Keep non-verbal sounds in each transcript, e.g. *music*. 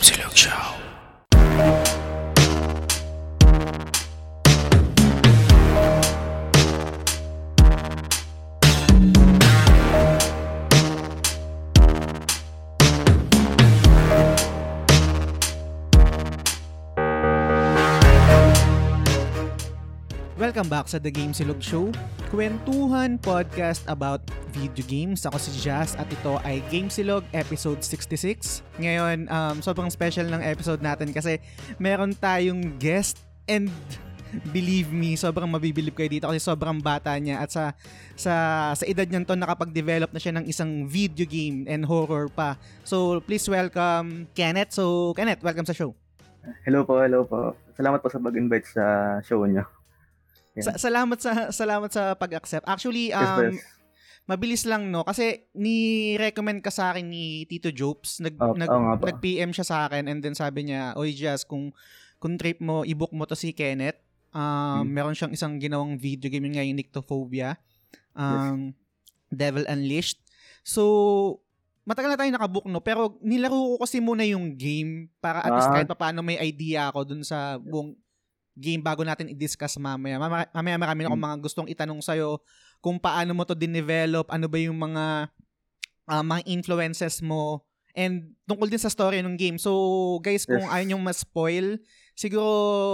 Game Silog Welcome back sa The Game Silog Show, kwentuhan podcast about video games. Ako si Jazz at ito ay Game Silog episode 66. Ngayon, um, sobrang special ng episode natin kasi meron tayong guest and believe me, sobrang mabibilib kayo dito kasi sobrang bata niya at sa sa sa edad niyan to nakapag-develop na siya ng isang video game and horror pa. So, please welcome Kenneth. So, Kenneth, welcome sa show. Hello po, hello po. Salamat po sa pag-invite sa show niyo. Sa- salamat sa salamat sa pag-accept. Actually, Yes, um yes. mabilis lang no kasi ni-recommend ka sa akin ni Tito Jopes. Nag Oh, nag, po. nag-PM siya sa akin and then sabi niya, "Oy Jazz, kung kung trip mo, i-book mo to si Kenneth. Um, Hmm. meron siyang isang ginawang video game yun nga yung Nyctophobia. Um, Devil Unleashed. So, matagal na tayo nakabook no, pero nilaro ko kasi muna yung game para at least Ah. kahit paano may idea ako dun sa buong game bago natin i-discuss mamaya. Mama- Mamaya marami akong Hmm. mga gustong itanong sa'yo kung paano mo to din-develop, ano ba yung mga ah, mga influences mo, and tungkol din sa story ng game. So, guys, kung Yes. ayaw nyo ma-spoil, siguro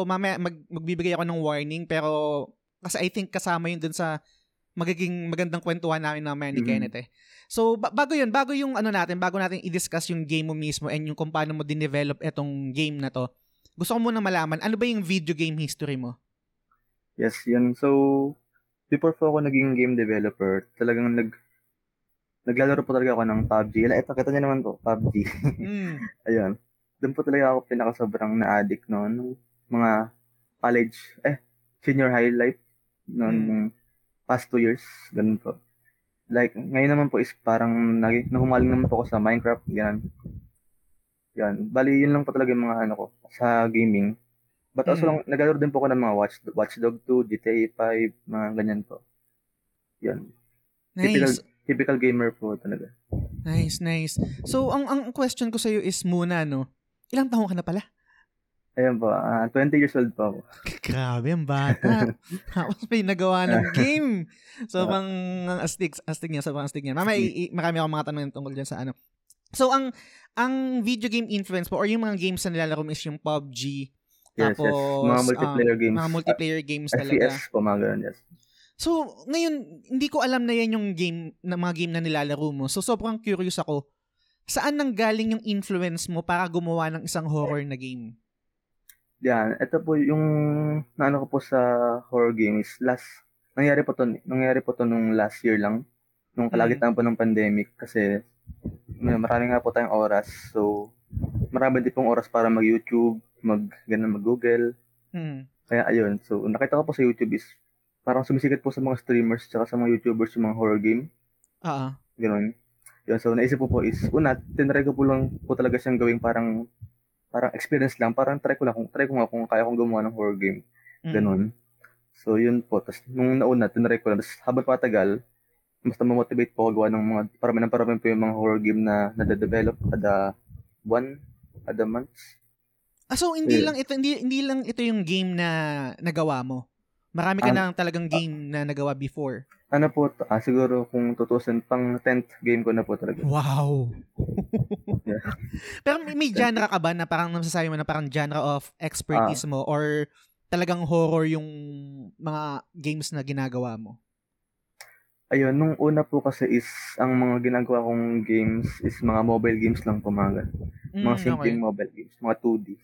mamaya mag, magbibigay ako ng warning, pero kasi I think kasama yun dun sa magiging magandang kwentuhan namin mamaya ni Mhm. Kenneth eh. So, ba- bago yun, bago yung ano natin, bago natin i-discuss yung game mo mismo and yung kung paano mo din-develop etong game na to, gusto ko muna malaman, ano ba yung video game history mo? Yes, yun. So, before po ako naging game developer, talagang nag naglalaro po talaga ako ng PUBG. Ila, ito, kita niyo naman po, PUBG. Mm. *laughs* Ayun. Doon po talaga ako pinaka sobrang na-addict noon. Mga college, eh, senior highlight noon Mm. past two years. Ganun po. Like, ngayon naman po is parang nag- nahumaling naman po ako sa Minecraft. Yan. Yan. Bali, yun lang po talaga yung mga ano ko sa gaming. But also, Mm. lang, naglalaro din po ako ng mga Watch, Watch Dog 2, GTA 5, mga ganyan po. Yan. Typical, Nice. typical gamer po talaga. Nice, nice. So, ang ang question ko sa'yo is muna, no? Ilang taong ka na pala? Ayan po, ah, 20 years old po ako. *laughs* Grabe, ang bata. *laughs* Tapos may nagawa ng game. So, pang ang astig, astig niya, sobrang astig niya. Mamaya, i- i- marami akong mga tanong tungkol dyan sa ano. So, ang ang video game influence po or yung mga games na nilalaro mo is yung PUBG, Yes, tapos yes. Mga multiplayer um, games. mga multiplayer games Ah, talaga. FPS mga ganun, yes. So, ngayon, hindi ko alam na yan yung game, na mga game na nilalaro mo. So, sobrang curious ako. Saan nang galing yung influence mo para gumawa ng isang horror na game? Yan, ito po yung naano ko po sa horror games. Last, nangyari po to, nangyari po to nung last year lang. Nung kalagitnaan po ng pandemic kasi marami nga po tayong oras. So, marami din pong oras para mag-YouTube, mag, ganun, mag-Google. Hmm. Kaya ayun, so nakita ko po sa YouTube is parang sumisikat po sa mga streamers tsaka sa mga YouTubers yung mga horror game. Ah, Ganun. Yun, so naisip ko po is, una, tinry ko po lang po talaga siyang gawing parang parang experience lang, parang try ko lang, kung, try ko nga kung kaya kong gumawa ng horror game. mm. Ganun. So, yun po. Tapos, nung nauna, tinry ko lang. Tapos, habang patagal, mas na-motivate po gawa ng mga, parami ng parami po yung mga horror game na nade-develop kada buwan, kada months. Ah, so hindi Yeah. lang ito hindi hindi lang ito yung game na nagawa mo. Marami ka Ah. na talagang game na nagawa before. Ano po, ah, siguro kung tutusin, pang 10th game ko na po talaga. Wow. *laughs* Yeah. Pero may, may genre ka ba na parang nasasabi mo na parang genre of expertise Ah. mo or talagang horror yung mga games na ginagawa mo? Ayun, nung una po kasi is, ang mga ginagawa kong games is mga mobile games lang po mga, Mm, mga simpleng mobile games, mga 2D.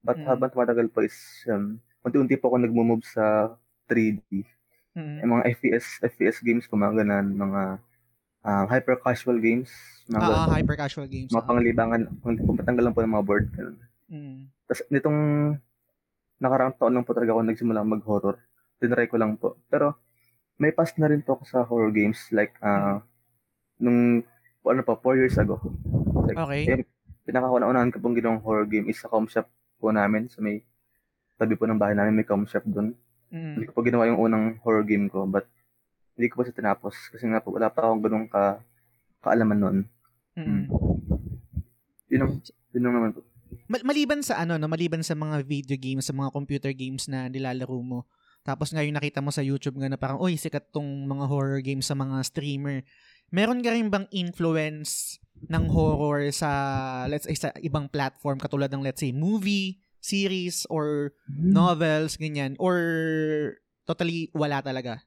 But Mm. habang tumatagal po is, um, unti-unti po ako nagmo-move sa 3D. Mm. Yung mga FPS, FPS games po, mga ganun, mga ah, hyper casual games, mga, Ah, ganun. hyper casual games. mga ah. panglibangan, pang- pampatanggal lang po ng mga board. Ganun. Mm. Tapos nitong nakaraang taon lang po talaga ako nagsimula mag-horror. Tinry ko lang po. Pero may past na rin po ako sa horror games like ah nung ano pa, 4 years ago. Like, Okay. eh, pinakauna-unahan ko pong ginawang horror game is sa com shop po namin sa may tabi po ng bahay namin may com shop doon. Mm. Hindi ko pa ginawa yung unang horror game ko, but hindi ko pa siya tinapos kasi nga po wala pa akong ganung ka kaalaman noon. Mm. Yun ang, yun ang naman po. Ma- maliban sa ano, no, maliban sa mga video games, sa mga computer games na nilalaro mo. Tapos ngayon nakita mo sa YouTube nga na parang, oy, sikat tong mga horror games sa mga streamer. Meron ka rin bang influence ng horror sa, let's say, sa ibang platform katulad ng, let's say, movie, series, or novels, ganyan? Or totally wala talaga?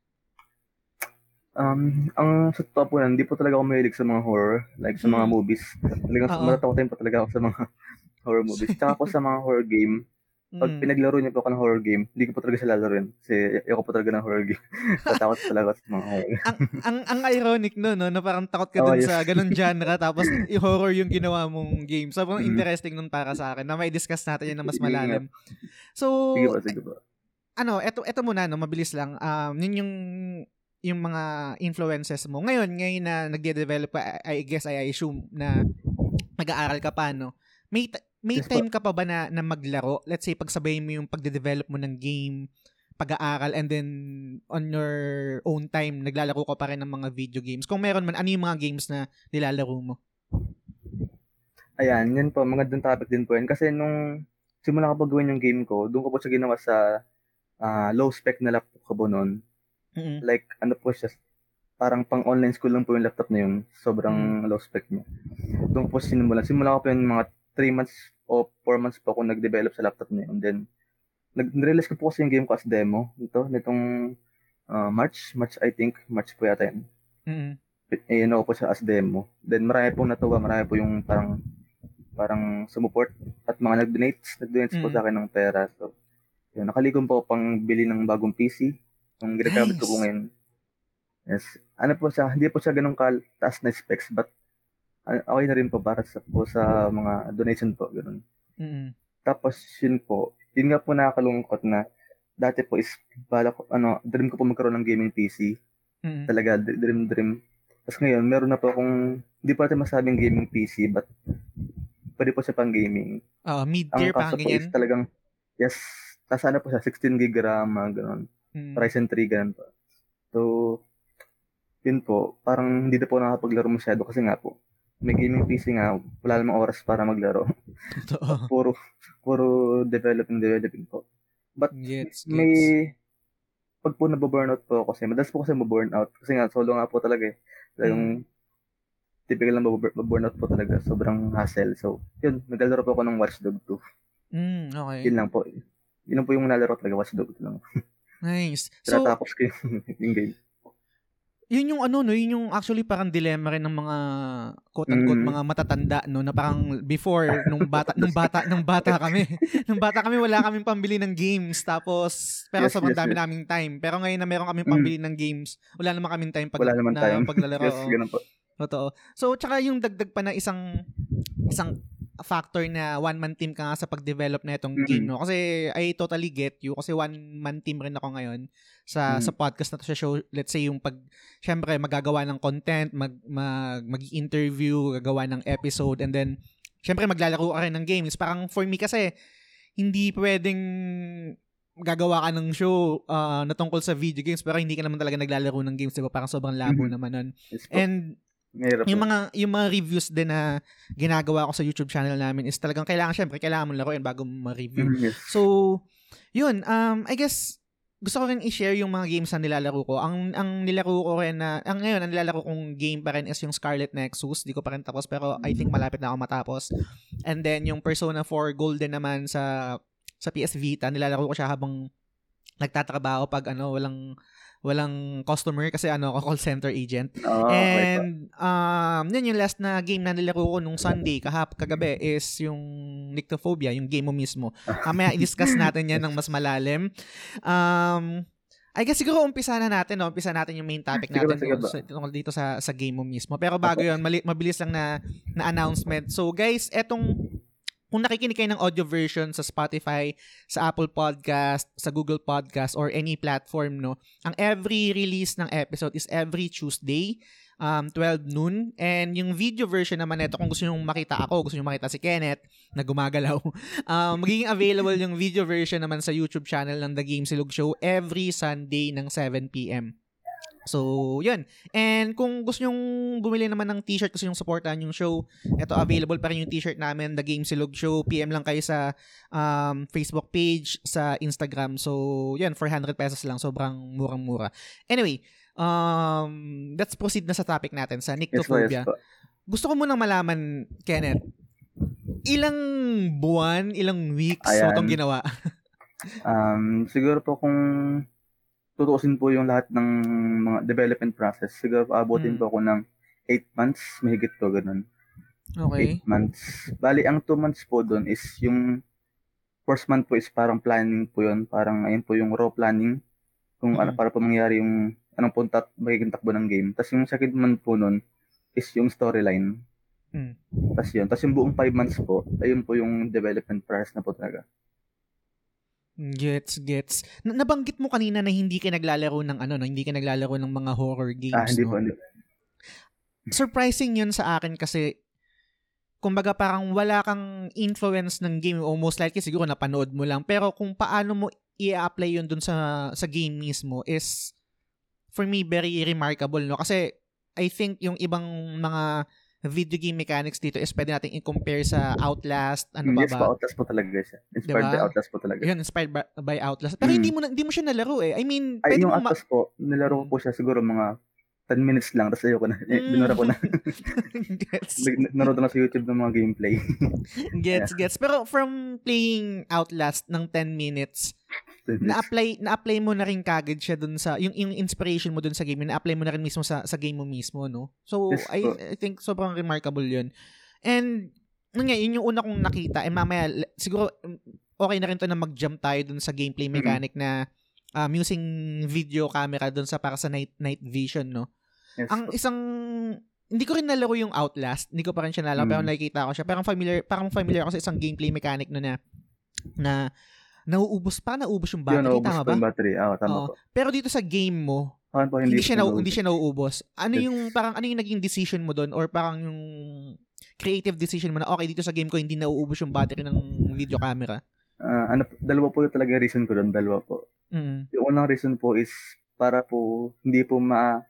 Um, ang sa totoo po lang, hindi po talaga ako mahilig sa mga horror, like sa mga Hmm. movies. Talagang matatakotin po talaga ako sa mga *laughs* horror movies. Tsaka po sa mga horror game, pag Mm. pinaglaro niyo po ako ng horror game, hindi ko po talaga siya lalaroin. Kasi ayoko po talaga ng horror game. *laughs* Tatakot talaga sa mga horror. ang ang ang ironic no no na parang takot ka Oh, dun yes. sa *laughs* ganung genre tapos yung horror yung ginawa mong game. Sobrang Mhm. interesting nun para sa akin na may discuss natin yan na mas malalim. So Sige po, sige po. ano, eto eto muna no, mabilis lang. Um yun yung yung mga influences mo. Ngayon, ngayon na nagde-develop ka, I I guess I assume na nag-aaral ka pa no. May may time ka pa ba na, na maglaro? Let's say pagsabayin mo yung pagde-develop mo ng game, pag-aaral and then on your own time naglalaro ka pa rin ng mga video games. Kung meron man, ano yung mga games na nilalaro mo? Ayan, yun po, magandang topic din po yun. Kasi nung simula ko po gawin yung game ko, doon ko po siya ginawa sa ah, low spec na laptop ko po noon. Mm-mm. Like, ano po siya, parang pang online school lang po yung laptop na yun. Sobrang low spec niya. Doon po sinimulan. Simula ko po yun mga 3 months o 4 months po ako nag-develop sa laptop na yun. Then, nag-release ko po kasi yung game ko as demo. Ito, nitong ah, March. March, I think. March po yata yun. Mm-mm. eh, ano po siya as demo. Then marami pong natuwa, marami po yung parang parang sumuport at mga nag-donates, nag-donates po Mm. sa akin ng pera. So, yun, nakaligom po pang bili ng bagong PC. Yung ginagamit ko po Nice. ngayon. Yes. Ano po siya, hindi po siya ganun taas na specs, but okay na rin po para sa, po sa mga donation po. Ganun. Mm-mm. Tapos yun po, yun nga po nakakalungkot na dati po is, bala ko, ano, dream ko po magkaroon ng gaming PC Mm-mm. talaga dream dream. Tapos ngayon, meron na po akong, hindi po natin masabing gaming PC, but pwede po siya pang gaming. Ah, Ang mid-tier pa po is ganyan. talagang, yes, tas ano po siya, 16 gig RAM, mga ganun. Mm. Ryzen 3, ganun po. So, yun po, parang hindi na po nakapaglaro masyado kasi nga po, may gaming PC nga, wala namang oras para maglaro. Totoo. *laughs* puro, puro developing, developing po. But gets. may pag po nababurnout po kasi madalas po kasi maburnout kasi nga solo nga po talaga eh. Yung typical na mabur- maburnout po talaga. Sobrang hassle. So, yun. Naglalaro po ako ng Watch Dog 2. Mm, okay. Yun lang po. Yun lang po yung nalaro talaga. Watch Dog 2 lang. *laughs* Nice. So, Tinatapos ko yung, *laughs* yung game. Yun yung ano no, yun yung actually parang dilemma rin ng mga quote unquote Mm. mga matatanda no na parang before nung bata nung bata nung bata kami. *laughs* nung bata kami wala kaming pambili ng games tapos pero Yes, sobrang yes, dami yes. naming time. Pero ngayon na meron kaming Mm. pambili ng games, wala naman kaming time pag Wala naman na time. *laughs* paglalaro. Yes, ganun po. Totoo. So, tsaka yung dagdag pa na isang isang factor na one-man team ka nga sa pag-develop na itong Mhm. game, no? Kasi I totally get you kasi one-man team rin ako ngayon sa Mhm. sa podcast na to sa show. Let's say yung pag syempre magagawa ng content, mag mag mag-interview, gagawa ng episode and then syempre maglalaro ka rin ng games. Parang for me kasi hindi pwedeng gagawa ka ng show ah, na tungkol sa video games pero hindi ka naman talaga naglalaro ng games, diba? Parang sobrang labo Mhm. naman nun. And Mahirap yung po. mga yung mga reviews din na ginagawa ko sa YouTube channel namin is talagang kailangan syempre kailangan mo laruin bago mo ma-review. Mm, yes. So, yun, um I guess gusto ko rin i-share yung mga games na nilalaro ko. Ang ang nilaro ko rin na ang ngayon ang nilalaro kong game pa rin is yung Scarlet Nexus. Di ko pa rin tapos pero I think malapit na ako matapos. And then yung Persona 4 Golden naman sa sa PS Vita, nilalaro ko siya habang nagtatrabaho pag ano walang walang customer kasi ano ako call center agent. Okay po. And um, yun yung last na game na nilaro ko nung Sunday kahap kagabi is yung Nyctophobia, yung game mo mismo. Mamaya *laughs* i-discuss natin yan ng mas malalim. Um, I guess siguro umpisa na natin, no? Umpisa natin yung main topic Sige natin ba, sige ba? tungkol dito sa sa game mo mismo. Pero bago yun, mali- mabilis lang na na announcement. So guys, etong kung nakikinig kayo ng audio version sa Spotify, sa Apple Podcast, sa Google Podcast, or any platform, no, ang every release ng episode is every Tuesday, um, 12 noon. And yung video version naman nito, kung gusto nyo makita ako, gusto nyo makita si Kenneth na gumagalaw, *laughs* um, magiging available yung video version naman sa YouTube channel ng The Game Silog Show every Sunday ng 7pm. So, yun. And kung gusto nyong bumili naman ng t-shirt, gusto nyong supportan yung show, ito available pa rin yung t-shirt namin, The Game Silog Show. PM lang kayo sa um, Facebook page, sa Instagram. So, yun, 400 pesos lang. Sobrang murang-mura. Anyway, um, let's proceed na sa topic natin, sa Yes po, Nyctophobia. yes po. Gusto ko munang malaman, Kenneth, ilang buwan, ilang weeks mo Ayan. itong ginawa? *laughs* Um, siguro po kung tutuusin po yung lahat ng mga development process, siguro abutin Mm. po ako ng 8 months, mahigit po ganun. Okay. 8 months. Bali, ang 2 months po doon is yung first month po is parang planning po yun. Parang ayun po yung raw planning. Kung ano Mhm. para po mangyari yung anong punta at magiging takbo ng game. Tapos yung second month po nun is yung storyline. Mm. Tapos yun. Tapos yung buong 5 months po, ayun po yung development process na po talaga. Gets, gets. Na- nabanggit mo kanina na hindi ka naglalaro ng ano, no? hindi ka naglalaro ng mga horror games, Ah, hindi no? po, hindi. Surprising yun sa akin kasi kumbaga parang wala kang influence ng game o most likely siguro napanood mo lang pero kung paano mo i-apply yun dun sa sa game mismo is for me very remarkable no kasi I think yung ibang mga video game mechanics dito is pwede natin i-compare sa Outlast ano ba yes ba Outlast po talaga siya. Inspired Diba? by Outlast po talaga. yun inspired by, by Outlast pero Mm. hindi mo hindi mo siya nalaro eh I mean Ay, pwede yung mo ma- Outlast po, nilaro ko po siya siguro mga 10 minutes lang, tapos ayoko na. Eh, *laughs* binura ko na. *laughs* gets Naroon na sa YouTube ng mga gameplay. *laughs* gets gets pero from playing Outlast ng 10 minutes na-apply na-apply mo na rin kagad siya dun sa yung, yung inspiration mo dun sa game na-apply mo na rin mismo sa sa game mo mismo no so Yes, I po. I think sobrang remarkable yun and nga yun yung una kong nakita and mamaya siguro mm, okay na rin to na mag-jump tayo dun sa gameplay mechanic na um, using video camera dun sa para sa night night vision no Yes ang isang hindi ko rin nalaro yung Outlast. Hindi ko pa rin siya nalaro, Mm. pero nakikita ko siya. Parang familiar, parang familiar ako sa isang gameplay mechanic no na na nauubos pa, naubos yung Yun, battery, naubos tama ba? yung battery. Oo, tama Oo. po. Pero dito sa game mo, Akin po, hindi, hindi, siya na, hindi siya nauubos. Ano Yes. yung parang ano yung naging decision mo doon or parang yung creative decision mo na okay dito sa game ko hindi nauubos yung battery ng video camera. Ah, ano, dalawa po yung talaga yung reason ko doon, dalawa po. Mm. Yung unang reason po is para po hindi po ma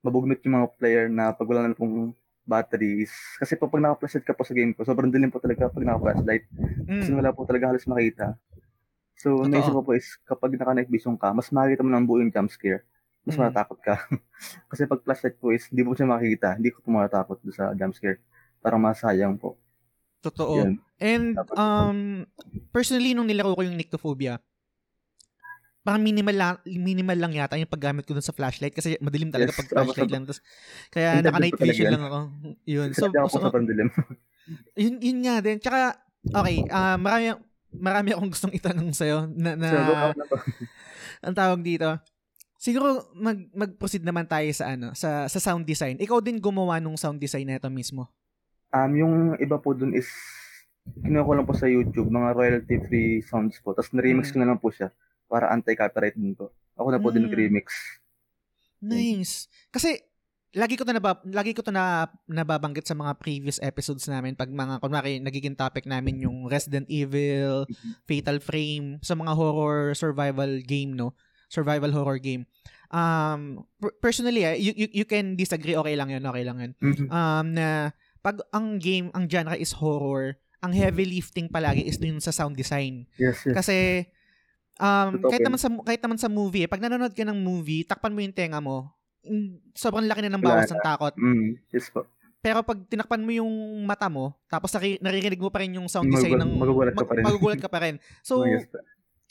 mabugnot yung mga player na pag wala na pong batteries. Kasi po pag naka-flashlight ka po sa game ko, sobrang dilim po talaga pag naka-flashlight. Kasi Mm. wala po talaga halos makita. So, Totoo. naisip ko po is kapag naka-night vision ka, mas makikita mo ng buo yung jump scare. Mas Mm. matatakot ka. *laughs* Kasi pag flashlight po is, hindi po siya makikita. Hindi ko po matatakot sa jump scare. Parang masayang po. Totoo. Yun. And um personally nung nilaro ko yung Nyctophobia, parang minimal lang, minimal lang yata yung paggamit ko dun sa flashlight kasi madilim talaga Yes, pag flashlight lang. Tas, kaya Intended naka night po talaga vision yan. lang ako. Yun. So, So, so yun, yun nga din. Tsaka, okay, ah marami, marami akong gustong itanong sa'yo na, na *laughs* ang tawag dito. Siguro mag mag-proceed naman tayo sa ano, sa sa sound design. Ikaw din gumawa nung sound design na ito mismo. Um, yung iba po dun is, kinuha ko lang po sa YouTube, mga royalty-free sounds po. Tapos na-remix Mm. ko na lang po siya para anti-copyright din po. Ako na po din Mm. nag-remix. Nice. Kasi lagi ko to nabab lagi ko to na nababanggit sa mga previous episodes namin pag mga kunwari nagiging topic namin yung Resident Evil, Fatal Frame sa mga horror survival game no. Survival horror game. Um per- personally ah, you, you you can disagree okay lang 'yun, okay lang 'yun. Mhm. Um na pag ang game, ang genre is horror, ang heavy lifting palagi is dun sa sound design. Yes, yes. Kasi um kahit naman sa kahit naman sa movie, eh, pag nanonood ka ng movie, takpan mo yung tenga mo. Mm, Sobrang laki na ng bawas ng takot. Mm, yes po. Pero pag tinakpan mo yung mata mo, tapos nari- naririnig mo pa rin yung sound design Magugulat- ng magugulat ka pa rin. magugulat ka pa rin. *laughs* So Oh, yes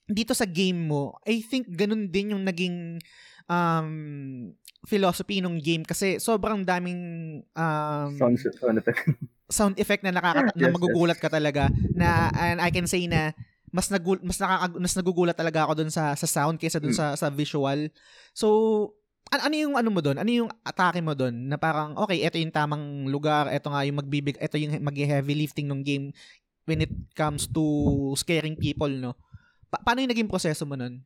dito sa game mo, I think ganun din yung naging um philosophy ng game kasi sobrang daming um Sound, sound *laughs* effect. sound effect na nakaka na Yes, magugulat yes. ka talaga na and I can say na mas nagul mas nakaka mas nagugulat talaga ako doon sa sa sound kaysa doon Mm. sa sa visual. So an- ano yung ano mo doon? Ano yung atake mo doon na parang okay, ito yung tamang lugar, ito nga yung magbibig, ito yung mag-heavy lifting ng game when it comes to scaring people, no? Pa- paano yung naging proseso mo nun?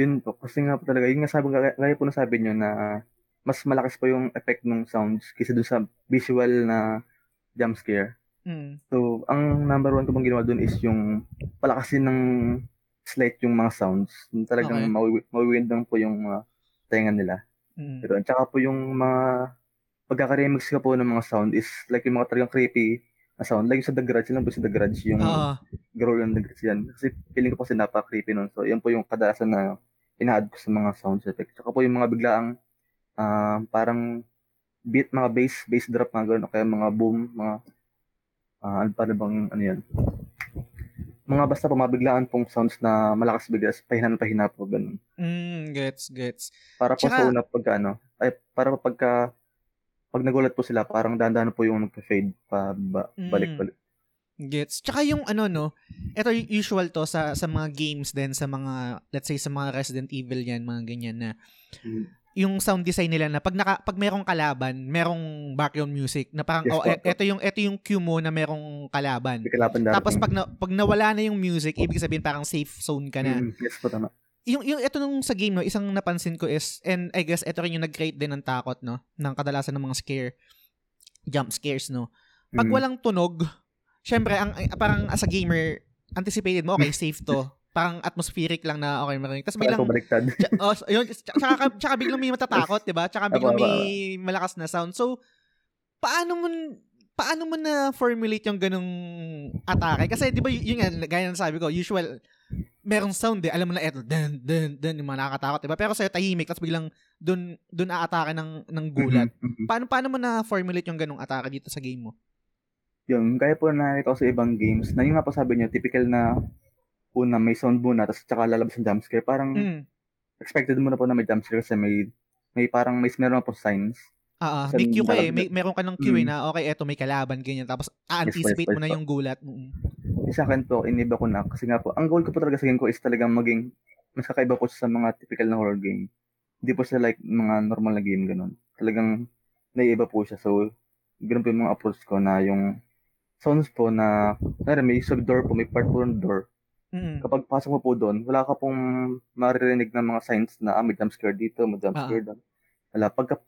Yun po. Kasi nga po talaga, yun nga sabi, gaya, po na sabi nyo na mas malakas po yung effect ng sounds kaysa dun sa visual na jump scare. Mm. So, ang number one ko bang ginawa dun is yung palakasin ng slight yung mga sounds. Yung talagang Okay. mawi- mawiwind lang po yung mga tenga nila. Mm. Pero tsaka po yung mga pagkaka-remix ka po ng mga sound is like yung mga talagang creepy na sound. Like yung sa The Grudge, lang po sa The Grudge, yung Oo. growl yung The Grudge yan. Kasi feeling ko po kasi napaka-creepy nun. So, yun po yung kadalasan na ina-add ko sa mga sound effects. Tsaka po yung mga biglaang ah, parang beat, mga bass, bass drop, mga gano'n. Kaya mga boom, mga ah, ano pa na bang, ano yan? Mga basta po, mga biglaan pong sounds na malakas bigla, pahina na pahina po, gano'n. Mm, gets, gets. Para po Tsaka- sa una pagka ano, ay para po pagka pag nagulat po sila, parang dahan-dahan po yung nagpa-fade pa ba, Mm. balik-balik. Gets. Tsaka yung ano no, ito usual to sa sa mga games din sa mga let's say sa mga Resident Evil yan, mga ganyan na Mm. Yung sound design nila na pag naka, pag merong kalaban, merong background music na parang Yes, oh, e- yung ito yung cue mo na merong kalaban. Kalaban. Tapos pag na, pag nawala na yung music, ibig sabihin parang safe zone ka na. Mm, yes po, tama. Yung yung ito nung sa game no, isang napansin ko is and I guess ito rin yung nag-create din ng takot no, ng kadalasan ng mga scare jump scares no. Pag Mm. walang tunog, syempre ang parang as a gamer, anticipated mo okay, safe to. *laughs* Parang atmospheric lang na okay marinig. Tapos biglang baliktad. Tsa- oh, yun, tsaka, biglang may matatakot, *laughs* 'di ba? Tsaka biglang may malakas na sound. So paano mo paano mo na formulate yung ganung atake? Kasi 'di ba yun nga gaya ng sabi ko, usual merong sound eh. Alam mo na eto, dun, dun, dun, yung mga nakakatakot, 'di ba? Pero sa'yo tahimik, tapos biglang dun dun aatake ng ng gulat. Mhm, mhm. Paano paano mo na formulate yung ganung atake dito sa game mo? Yung, kaya po nakita ko sa ibang games, na yung nga po sabi niyo, typical na una may sound muna, tapos tsaka lalabas yung jumpscare. Parang Mm. expected mo na po na may jumpscare kasi may may parang may meron po signs. Ah. Sa may cue ka eh. May, meron ka ng cue eh Mm. na, okay, eto may kalaban, ganyan. Tapos, a-anticipate yes, mo na yung gulat. Mm. Sa akin po, iniba ko na. Kasi nga po, ang goal ko po talaga sa game ko is talagang maging, mas kakaiba po siya sa mga typical na horror game. Hindi po siya like mga normal na game, ganun. Talagang naiiba po siya. So, ganun po yung mga approach ko na yung sounds po na, na may sub door po, may part po ng door. Mm. Kapag pasok mo po doon, wala ka pong maririnig ng mga signs na ah, may jump scare dito, may jump Ah. scare doon. Wala. Pagka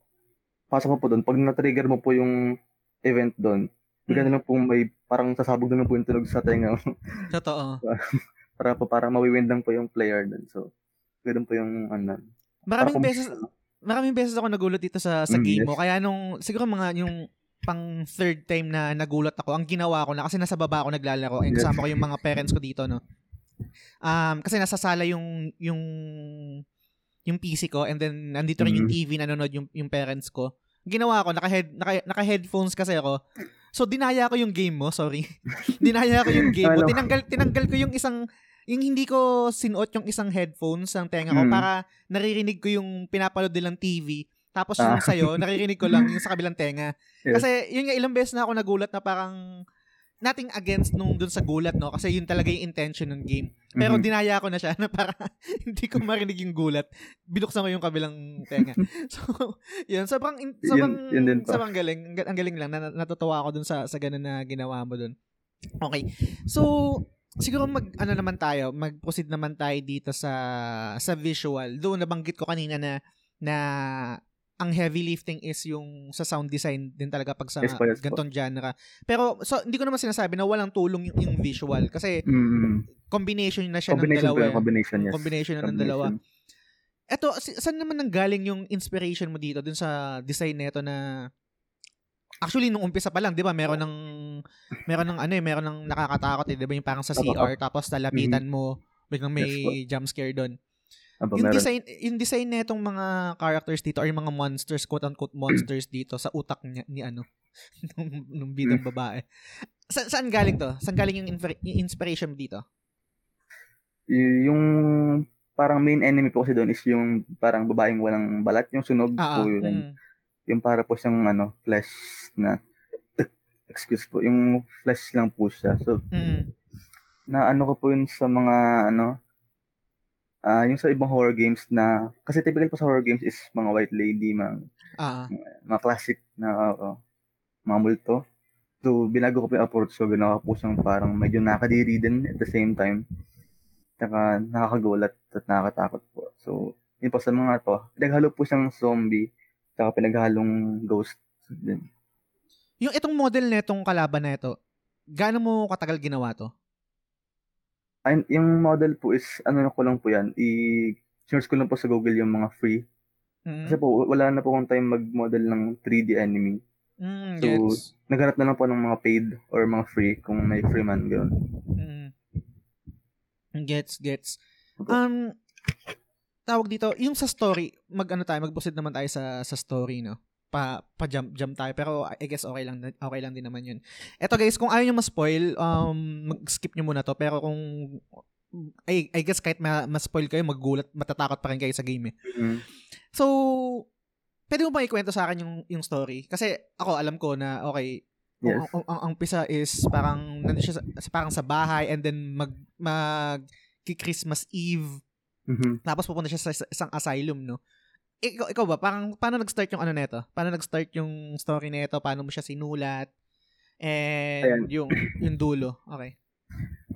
pasok mo po doon, pag na-trigger mo po yung event doon, bigla Mm. na lang po may parang sasabog na lang po yung tunog sa tenga mo. *laughs* Totoo. *laughs* para po para mawiwind lang po yung player doon. So, ganun po yung ano. Maraming kung- beses maraming beses ako nagulat dito sa sa Mm, game yes. mo. Kaya nung siguro mga yung pang third time na nagulat ako, ang ginawa ko na kasi nasa baba ako naglalaro, and kasama ko yung mga parents ko dito, no. Um, kasi nasa sala yung yung yung PC ko and then nandito rin yung Mhm. TV nanonood yung yung parents ko. Ginawa ko naka-head naka, naka-headphones kasi ako. So dinaya ko yung game mo, sorry. *laughs* dinaya ko yung game mo. Tinanggal tinanggal ko yung isang yung hindi ko sinuot yung isang headphones ng tenga ko Mm. para naririnig ko yung pinapanood nilang TV. Tapos yung Ah. sa'yo, *laughs* naririnig ko lang yung sa kabilang tenga. Yes. Kasi yun nga, ilang beses na ako nagulat na parang nothing against nung dun sa gulat, no? Kasi yun talaga yung intention ng game. Pero Mhm. dinaya ko na siya *laughs* na para hindi ko marinig yung gulat. Binuksan ko yung kabilang tenga. *laughs* so, yun. Sobrang, in- Yun- sobrang, yun po. sobrang galing. Ang Ang galing lang. Na, natutuwa ako dun sa, sa ganun na ginawa mo dun. Okay. So, siguro mag, ano naman tayo, mag-proceed naman tayo dito sa, sa visual. Doon nabanggit ko kanina na, na ang heavy lifting is yung sa sound design din talaga pag sa Yes yes gantong genre. Pero so hindi ko naman sinasabi na walang tulong yung, yung visual kasi Mm. combination na siya Combination ng dalawa. yung combination, yes. Combination na ng dalawa. Eto, saan naman nanggaling yung inspiration mo dito dun sa design nito na Actually nung umpisa pa lang, 'di ba, meron ng meron ng ano eh, meron ng nakakatakot eh, 'di ba, yung parang sa CR tapos lalapitan mo, biglang may Yes jump scare doon. Apo, Yung meron. design yung design nitong mga characters dito or yung mga monsters, quote unquote monsters dito sa utak niya ni ano *laughs* nung, nung bidang Hmm. babae. Sa, saan galing to? Saan galing yung, infer- yung inspiration dito? Y- yung parang main enemy po kasi doon is yung parang babaeng walang balat, yung sunog Ah, po ah, yun. mm, Yung para po siyang ano, flesh na *laughs* excuse po, yung flesh lang po siya. So, mm, na ano ko po yun sa mga ano ah yung sa ibang horror games na kasi typical po sa horror games is mga white lady, mga, ah, mga classic na uh, mga multo. So, binago ko po yung approach ko, ginawa ko po siyang parang medyo nakadiri din at the same time. Tsaka nakakagulat at nakakatakot po. So, yun po sa mga to. Pinaghalo po siyang zombie, tsaka pinaghalong ghost din. Yung itong model netong kalaban na ito, gaano mo katagal ginawa to? Ay, yung model po is, ano ko lang po yan, i-search ko lang po sa Google yung mga free Mm. Kasi po, wala na po akong time mag-model ng 3D enemy. Mm, So, gets. Naghanap na lang po ng mga paid or mga free kung may free man, gano'n. Mm. Gets, gets. Um, tawag dito, yung sa story, mag ano tayo, mag-proceed naman tayo sa sa story, no? Pa pa jump jump tayo pero I guess okay lang okay lang din naman 'yun. Eto guys, kung ayaw niyo ma-spoil, um mag-skip niyo muna to pero kung I, I guess kahit ma- ma-spoil kayo, magulat, matatakot pa rin kayo sa game eh. Mm. So, pwede mo ba ikwento sa akin yung, yung story? Kasi ako, alam ko na, okay, Yes. ang, ang, ang, ang pisa is parang, nandun siya sa, parang sa bahay and then mag, mag, Christmas Eve, Mhm. tapos pupunta siya sa, sa isang asylum, no? Ikaw, ikaw ba, parang, paano nag-start yung ano neto? Paano nag-start yung story neto? Paano mo siya sinulat? And Ayan. yung, *coughs* yung dulo. Okay.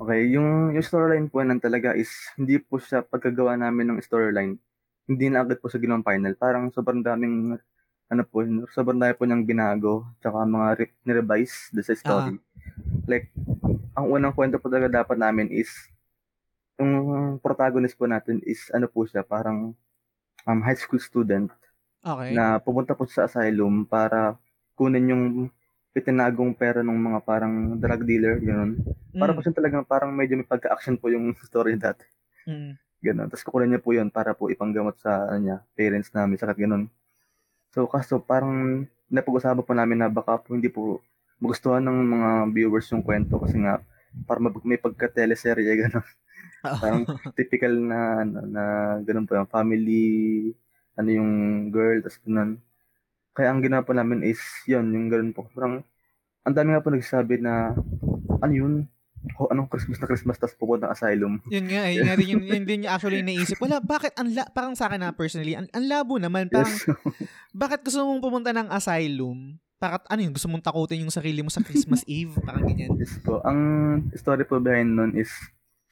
Okay, yung, yung storyline po nan talaga is hindi po siya pagkagawa namin ng storyline. Hindi na agad po sa ginawang final. Parang sobrang daming ano po, sobrang dami po niyang binago tsaka mga re- nirevise doon sa story. Like, ang unang kwento po talaga dapat namin is yung protagonist po natin is ano po siya, parang um, high school student Okay. na pumunta po sa asylum para kunin yung itinagong pera ng mga parang drug dealer, gano'n. Para po Mm, siya talagang parang medyo may pagka-action po yung *laughs* story dati. mm, Ganun. Tapos kukunin niya po yun para po ipanggamot sa ano niya, parents namin, sakit ganun. So, kaso parang napag-usapan po namin na baka po hindi po magustuhan ng mga viewers yung kwento kasi nga para may pagka-teleserye *laughs* gano'n. Parang typical na ano, na ganun po yung family, ano yung girl, tapos ganun. Kaya ang ginawa po namin is yun, yung ganun po. Parang ang dami nga po nagsasabi na ano yun? Ho, anong Christmas na Christmas tapos pupunta ng asylum? Yun nga, yun nga din yun, yun din yung actually naisip. Wala, bakit, ang la- parang sa akin na personally, ang, ang labo naman, parang, Yes. bakit gusto mong pumunta ng asylum? Bakit, ano yun, gusto mong takutin yung sarili mo sa Christmas Eve? Parang ganyan. Yes po. Ang story po behind nun is,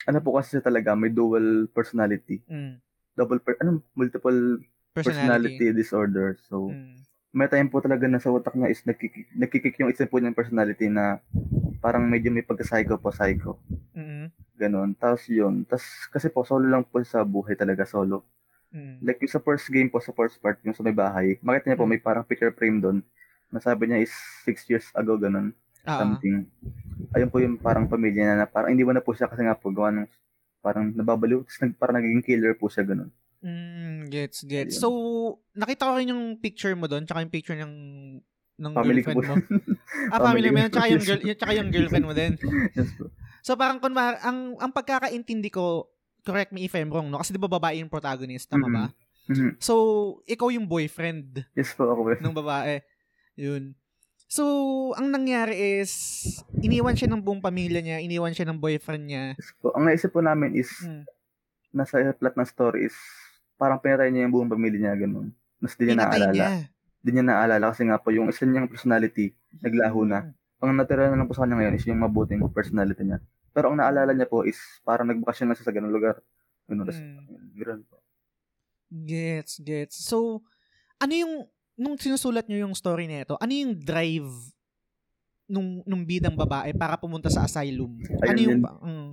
ano po kasi siya talaga, may dual personality. Mm. Double, per, ano, multiple personality, Personality. disorder. So, Mm. may time po talaga na sa utak niya is nagkikik, nagkikik yung isa po niyang personality na parang medyo may pagka-psycho po, psycho. Mm. Ganon. Tapos yun. Tapos kasi po, solo lang po sa buhay talaga, solo. Mm. Like yung sa first game po, sa first part, yung sa may bahay, makita niya po may parang picture frame doon. Nasabi niya is six years ago, ganon. Ah, something. Ayun po yung parang pamilya niya na parang hindi mo na po siya kasi nga po gawa ng parang nababaliw. Tapos nag, parang naging killer po siya ganun. mm, gets, gets. Ayun. So, nakita ko rin yung picture mo doon, tsaka yung picture ng ng Family girlfriend mo. Ah, family Family mo yun, tsaka yung, girl, yung, tsaka yung girlfriend mo din. yes po. So, parang kung ma- ang, ang pagkakaintindi ko, correct me if I'm wrong, no? Kasi di ba babae yung protagonist, tama ba? Mhm. So, ikaw yung boyfriend Yes po ako. po. ng babae. Yun. So, ang nangyari is, iniwan siya ng buong pamilya niya, iniwan siya ng boyfriend niya. Po. Ang naisip po namin is Mm. nasa plot ng story is parang pinatay niya yung buong pamilya niya ganun. Mas di niya Pinatay naalala. niya. Di niya naalala kasi nga po yung isa niyang personality naglaho na. Ang natira na lang po sa kanya ngayon is yung mabuting personality niya. Pero ang naalala niya po is parang nagbakasyon lang siya sa ganung lugar. Ganun. Mm. Ganun po. Gets, gets. So, ano yung, nung sinusulat niyo yung story nito, ano yung drive nung, nung bidang babae para pumunta sa asylum? ano Ayun yung, yun. pa- mm,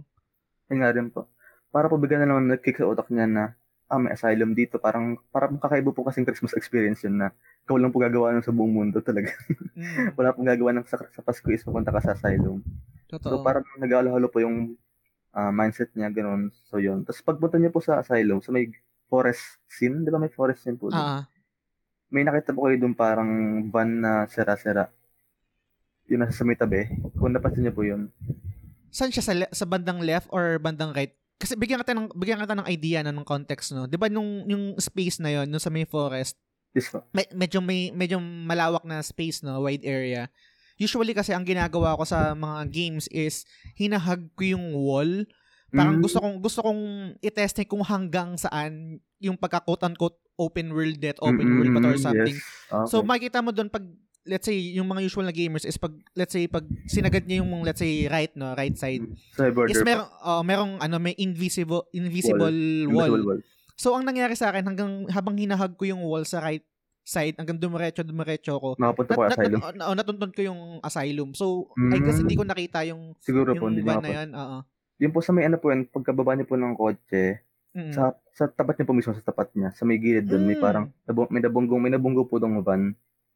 Yun nga rin po. Para po bigyan na naman nag-kick sa utak niya na ah, may asylum dito. Parang, parang kakaiba po kasing Christmas experience yun na ikaw lang po gagawa nun sa buong mundo talaga. *laughs* mm, Wala pong gagawa ng sa, sa Pasko is pupunta ka sa asylum. totoo. So parang nag-alahalo po yung ah, mindset niya, ganun. So yun. Tapos pagpunta niya po sa asylum, sa may forest scene, di ba may forest scene po? Ah, May nakita po kayo doon parang van na sira-sira. Yun nasa sa may tabi. Kung napansin niyo po yun. saan siya sa, le- sa bandang left or bandang right? Kasi bigyan kita ng bigyan kita ng idea na ng context no. 'Di ba nung yung space na 'yon, nung sa may forest, This po. me- medyo may medyo malawak na space no, wide area. Usually kasi ang ginagawa ko sa mga games is hinahag ko yung wall. Parang Mm. gusto kong gusto kong i-test kung hanggang saan yung pagka quote unquote open world net, open Mm-mm, world to or something. Yes. Okay. So makikita mo doon pag let's say yung mga usual na gamers is pag let's say pag sinagad niya yung let's say right no, right side border is po. merong oh, merong ano may invisible invisible wall. Invisible wall. So ang nangyari sa akin hanggang habang hinahag ko yung wall sa right side hanggang dumiretso dumiretso ko. Nakapunta po nat, asylum. nat, oh, natuntun ko yung asylum. So I guess Mm. hindi ko nakita yung Siguro po, yung hindi van niya na po. yan. Oo. Yun po sa may ano po yun, pagkababa niyo po ng kotse, Mm. Sa sa tapat niya po mismo, sa tapat niya, sa may gilid doon, may Mm. parang nabung, may nabunggong, may nabunggo po dong van.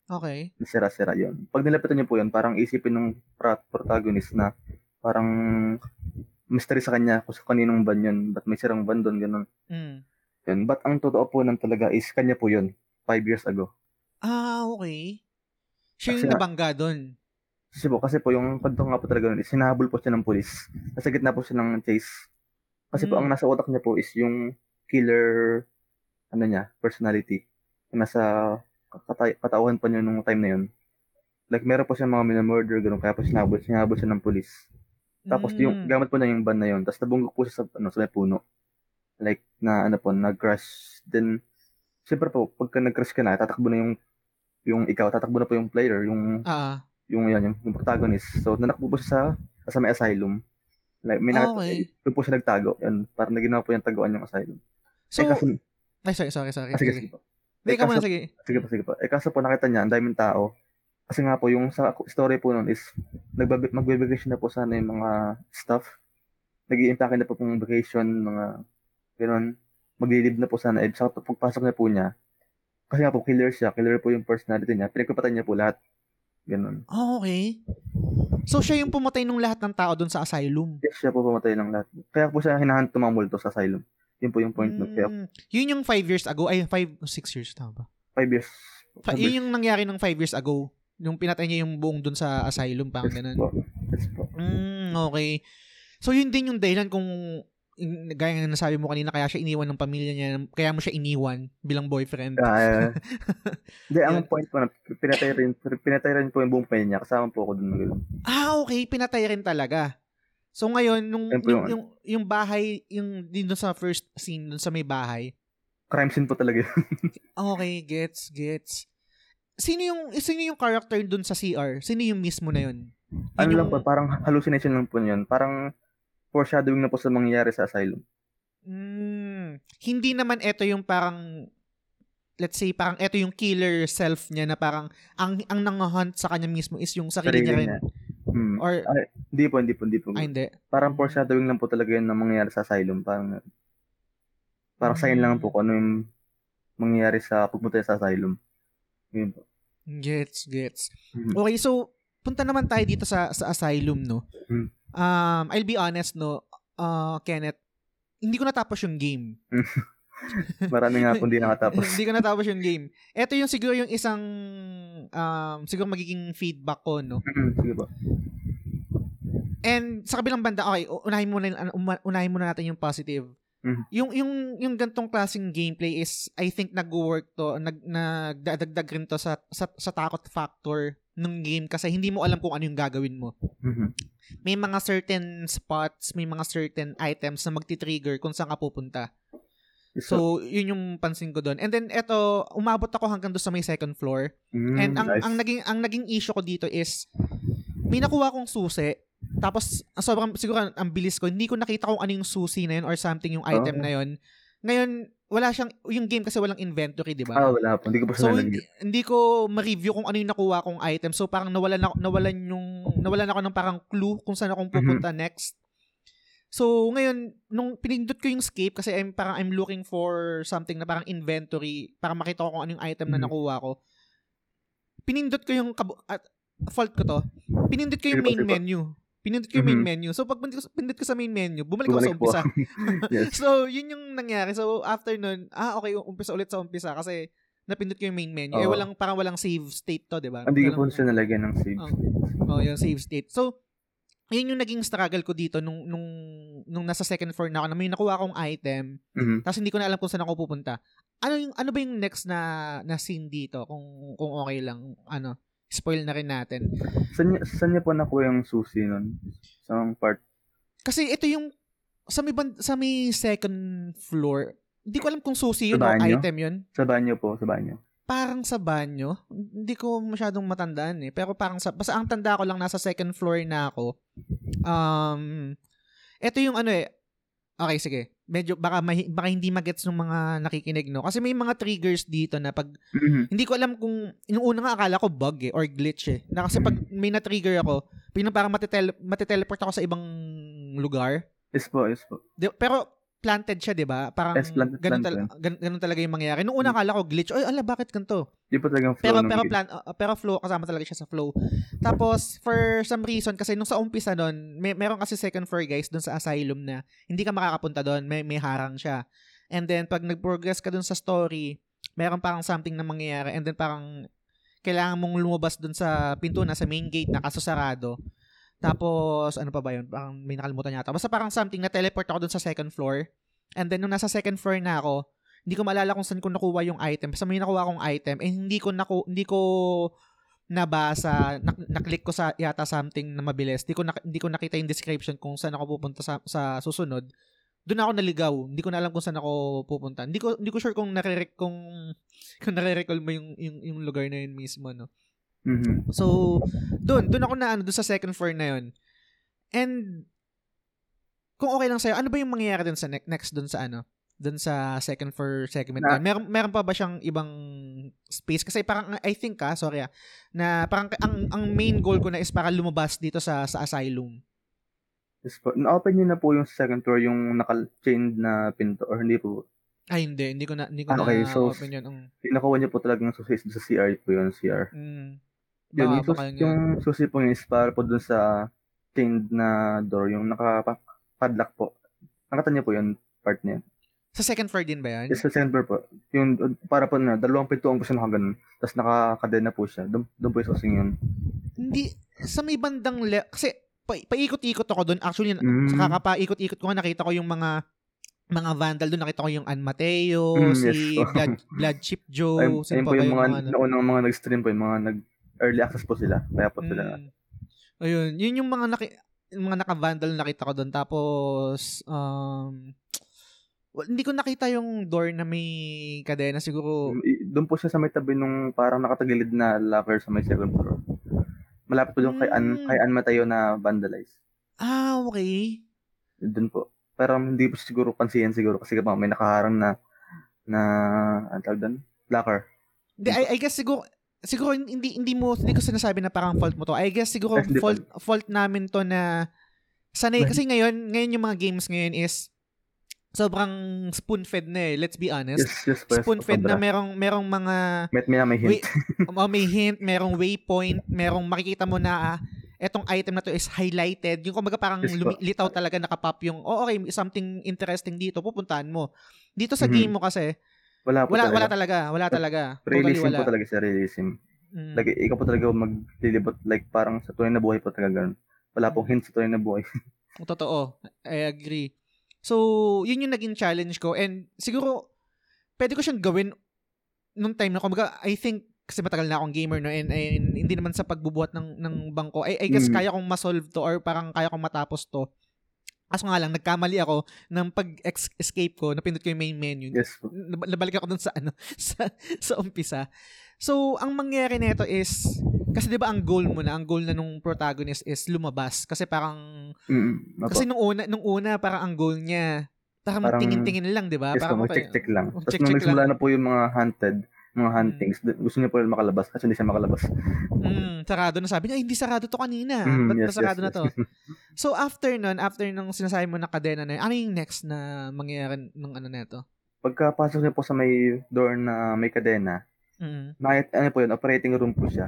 Okay. sira-sira yun. Pag nilapitan niyo po yun, parang isipin ng protagonist na parang mystery sa kanya kung sa kaninong van yun. Ba't may sirang van doon, ganun. Mm. Yun. But ang totoo po nun talaga is kanya po yun. Five years ago. Ah, okay. Siya yung nabangga doon. Kasi po, kasi po yung kwento nga po talaga nun is hinahabol po siya ng polis. Nasa gitna po siya ng chase. Kasi po, Mm. ang nasa utak niya po is yung killer, ano niya, personality. Yung nasa katay- katauhan pa niya nung time na yun. Like, meron po siya mga minamurder, gano'n, kaya po sinabot, sinabot siya ng polis. Tapos yung Mm. gamit po na yung van na yun. Tapos nabunggok po siya sa, ano, sa may puno. Like, na ano po, nag-crash. Then, syempre po, pagka nag-crash ka na, tatakbo na yung, yung ikaw, tatakbo na po yung player, yung, Ah, yung, yan, yung, yung protagonist. So, nanakbo po siya sa, sa may asylum. Like, may nakita, okay. doon po siya nagtago. Yan, parang naginawa po yung taguan yung asylum. so, eh, kaso, ay, sorry, sorry, sorry. ah, sige, sige. sige po. Hindi, Eh, ka muna, sige. Sige po, sige po. Eh, kaso po nakita niya, ang daming tao. Kasi nga po, yung sa story po nun is, nagbabi- mag-vacation na po sana yung mga staff. nag i na po pong vacation, mga gano'n. Maglilib na po sana. Eh, sa pagpasok na po niya, kasi nga po, killer siya. Killer po yung personality niya. Pinagkapatan niya po lahat. Gano'n. Ah, okay. So, siya yung pumatay nung lahat ng tao doon sa asylum. Yes, siya po pumatay ng lahat. Kaya po siya hinahanap ng mga multo sa asylum. Yun po yung point. Mm. Kaya Mm. Yun yung five years ago. Ay, five, six years, tama ba? five years. Five years. yun yung nangyari ng five years ago. Yung pinatay niya yung buong doon sa asylum, parang Yes ganun. po. Yes po. Mm, okay. So, yun din yung dahilan kung in- gaya ng nasabi mo kanina, kaya siya iniwan ng pamilya niya, kaya mo siya iniwan bilang boyfriend. Ah, *laughs* Hindi, ang point po na pinatay rin, pinatay rin po yung buong pamilya niya. Kasama po ako dun. Ah, okay. Pinatay rin talaga. So ngayon, nung, yung, yung- yung, yung bahay, yung din sa first scene, doon sa may bahay, Crime scene po talaga yun. *laughs* okay, gets, gets. Sino yung, sino yung character doon sa CR? Sino yung mismo na yun? Ano lang yung- po, parang hallucination lang po yun. Parang foreshadowing na po sa mangyayari sa asylum. Mm, hindi naman ito yung parang let's say parang ito yung killer self niya na parang ang ang nang-hunt sa kanya mismo is yung sarili, niya rin. niya. Hmm. Or Ay, hindi po, hindi po, hindi po. ay hindi. Parang foreshadowing lang po talaga yun na mangyayari sa asylum. Parang, parang sign Hmm. lang po kung ano yung mangyayari sa pagpunta sa asylum. Yun po. Gets, gets. Mhm. Okay, so punta naman tayo dito sa sa asylum, no. Hmm. Um, I'll be honest, no. Uh, Kenneth, hindi ko natapos yung game. *laughs* Marami nga po hindi nakatapos. *laughs* hindi ko natapos yung game. Ito yung siguro yung isang um, siguro magiging feedback ko, no. Mhm, Sige po. And sa kabilang banda, okay, unahin muna unahin muna natin yung positive. Mhm. Yung yung yung gantong klaseng gameplay is I think nag-work to, nag nagdadagdag rin to sa, sa sa takot factor ng game kasi hindi mo alam kung ano yung gagawin mo. Mhm. May mga certain spots, may mga certain items na magti-trigger kung saan ka pupunta. So, yun yung pansin ko doon. And then eto, umabot ako hanggang doon sa may second floor. mm, And ang nice. ang naging ang naging issue ko dito is may nakuha akong susi. Tapos ang sobrang siguro ang, bilis ko. Hindi ko nakita kung ano yung susi na yun or something yung item Oh. na yun. Ngayon, wala siyang yung game kasi walang inventory, 'di ba? Ah, wala po. Hindi ko po So hindi, hindi ko ma-review kung ano yung nakuha kong item. So parang nawalan ako, nawalan yung nawalan ako ng parang clue kung saan akong pupunta next. So ngayon nung pinindot ko yung escape kasi I'm parang I'm looking for something na parang inventory para makita ko kung ano yung item na Mhm. nakuha ko. Pinindot ko yung kabu- at fault ko to. Pinindot ko yung main menu. Pinindot ko yung main Mhm. menu. So pag pinindot ko- sa main menu, bumalik, ako sa Bumalik umpisa. *laughs* yes. *laughs* So, yun yung nangyari. So, after nun, ah, okay, umpisa ulit sa umpisa kasi napindot ko yung main menu. Eh, Oo. walang, parang walang save state to, di ba? Hindi ko po siya nalagyan ng save. Oh. Oh, yung save state. So, yun yung naging struggle ko dito nung, nung, nung nasa second floor na ako na may nakuha akong item Mhm. tapos hindi ko na alam kung saan ako pupunta. Ano yung ano ba yung next na na scene dito kung kung okay lang ano spoil na rin natin. Saan, saan niya po nakuha yung susi nun? Sa part? Kasi ito yung sa may band, sa may second floor. Hindi ko alam kung susi yun o item yun. Sa banyo po, sa banyo. parang sa banyo. Hindi ko masyadong matandaan eh. Pero parang sa, basta ang tanda ko lang nasa second floor na ako. Um, ito yung ano eh. Okay, sige. Medyo baka, mahi- baka hindi magets ng mga nakikinig, no? Kasi may mga triggers dito na pag, Mhm. hindi ko alam kung, yung una nga akala ko bug eh, or glitch eh. Na kasi pag may na-trigger ako, pinang parang matitel, matiteleport ako sa ibang lugar. Yes po, yes po. Di- pero, planted siya, 'di ba? Parang Yes, planted- ganun, planted. tal- gan- ganun talaga yung mangyayari. Nung una akala ko glitch. Oy, ala bakit ganito? Di po talagang flow Pero pero plan uh, pero flow kasama talaga siya sa flow. Tapos for some reason kasi nung sa umpisa doon, may meron kasi second floor guys doon sa asylum na hindi ka makakapunta doon, may may harang siya. And then pag nag-progress ka doon sa story, meron parang something na mangyayari and then parang kailangan mong lumabas doon sa pinto na sa main gate na kaso sarado. Tapos ano pa ba 'yun? Parang may nakalimutan yata. Basta parang something na teleport ako doon sa second floor. And then nung nasa second floor na ako, hindi ko maalala kung saan ko nakuha yung item. Basta may nakuha akong item eh hindi ko naku, hindi ko nabasa, nak- naklik ko sa yata something na mabilis. Hindi ko nak- hindi ko nakita yung description kung saan ako pupunta sa, sa susunod. Doon ako naligaw. Hindi ko na alam kung saan ako pupunta. Hindi ko hindi ko sure kung nare kung kung nare-recall mo yung, yung yung lugar na yun mismo, no. Mhm. So, doon, doon ako na ano, doon sa second floor na yun. And, kung okay lang sa'yo, ano ba yung mangyayari dun sa ne- next dun sa ano? Dun sa second floor segment na, meron, meron pa ba siyang ibang space? Kasi parang, I think ah, sorry ah, na parang ang, ang main goal ko na is para lumabas dito sa sa asylum. Yes po. Na-open niyo na po yung second floor, yung naka-chained na pinto, or hindi po? Ay, hindi. Hindi ko na, hindi ko Ah, okay. na So, open yun. Ang, Nakuha niyo po talagang susi sa CR po yun, CR. mm, Yun, yung, sus- yung susi po yun is para po dun sa chained na door, yung naka-padlock po. Nakata niyo po yun, part niya. Sa second floor din ba yan? Yes, sa second floor po. Yung para po na, dalawang pinto ang gusto nakaganon. Tapos nakakadena po siya. Doon, doon po yung susing yun. Hindi, sa may bandang le- kasi pa, paikot-ikot ako doon. Actually, Mm. sa kakapaikot-ikot ko nga, nakita ko yung mga mga vandal doon. Nakita ko yung Ann Mateo, Mm, si yes. Blood, Blood Chip *laughs* Joe, Ayun, sino pa po ba yung mga, ano? naunang mga nag-stream po, yung mga nag-early access po sila. Kaya po sila. Mm. Ayun, yun yung mga naki, yung mga naka-vandal na nakita ko doon. Tapos, um, well, hindi ko nakita yung door na may kadena. Siguro, Doon po siya sa may tabi nung parang nakatagilid na locker sa may second floor. Malapit po yung kay Ann, Mm. kay Ann Mateo na vandalize. ah, okay. Doon po. Pero hindi po siguro pansin siguro kasi may nakaharang na na ang tawag doon? Locker. Hindi, I, I guess siguro, siguro hindi hindi mo hindi ko sinasabi na parang fault mo to. I guess siguro di fault fault namin to na sanay kasi ngayon ngayon yung mga games ngayon is sobrang spoon-fed na eh. Let's be honest. Yes, yes yes po, spoon-fed na merong merong mga May, may, may hint. Wait, *laughs* oh, may hint, merong waypoint, merong makikita mo na ah, etong item na to is highlighted. Yung kumbaga parang Yes po. lumilitaw talaga nakapop yung, oh okay, something interesting dito, pupuntahan mo. Dito sa Mhm. game mo kasi, Wala po wala talaga. wala talaga, wala talaga. Totally Realism wala. po talaga siya, realism. Mm. Like, ikaw po talaga maglilibot, like, parang sa tunay na buhay po talaga ganun. Wala pong hint sa tunay na buhay. *laughs* Totoo. I agree. So, yun yung naging challenge ko. And siguro, pwede ko siyang gawin nung time na, kumbaga, I think, kasi matagal na akong gamer, no? And, and hindi naman sa pagbubuhat ng, ng bangko. I, I guess Mm. kaya kong masolve to or parang kaya kong matapos to. Kaso nga lang, nagkamali ako ng pag-escape ko, napindot ko yung main menu. Yes po. Nab- Nabalik ako dun sa ano *laughs* sa sa umpisa. So, ang mangyari nito is kasi 'di ba ang goal mo na, ang goal na nung protagonist is lumabas kasi parang Mm, kasi nung una, nung una parang ang goal niya parang, Parang- tingin-tingin lang, 'di ba? yes Parang mag-check-check lang. Tapos check-check nung nagsimula na po yung mga hunted, mga huntings, gusto niya po yung makalabas kasi hindi siya makalabas. Mm, sarado na sabi niya, "Ay, hindi sarado to kanina. Mm, Ba't yes, nasarado yes, na to? *laughs* So after nun, after nung sinasabi mo na kadena na, yun, ano yung next na mangyayari ng ano neto? Pagkapasok niya po sa may door na may kadena, Mm. nakit, ano po yun, operating room po siya.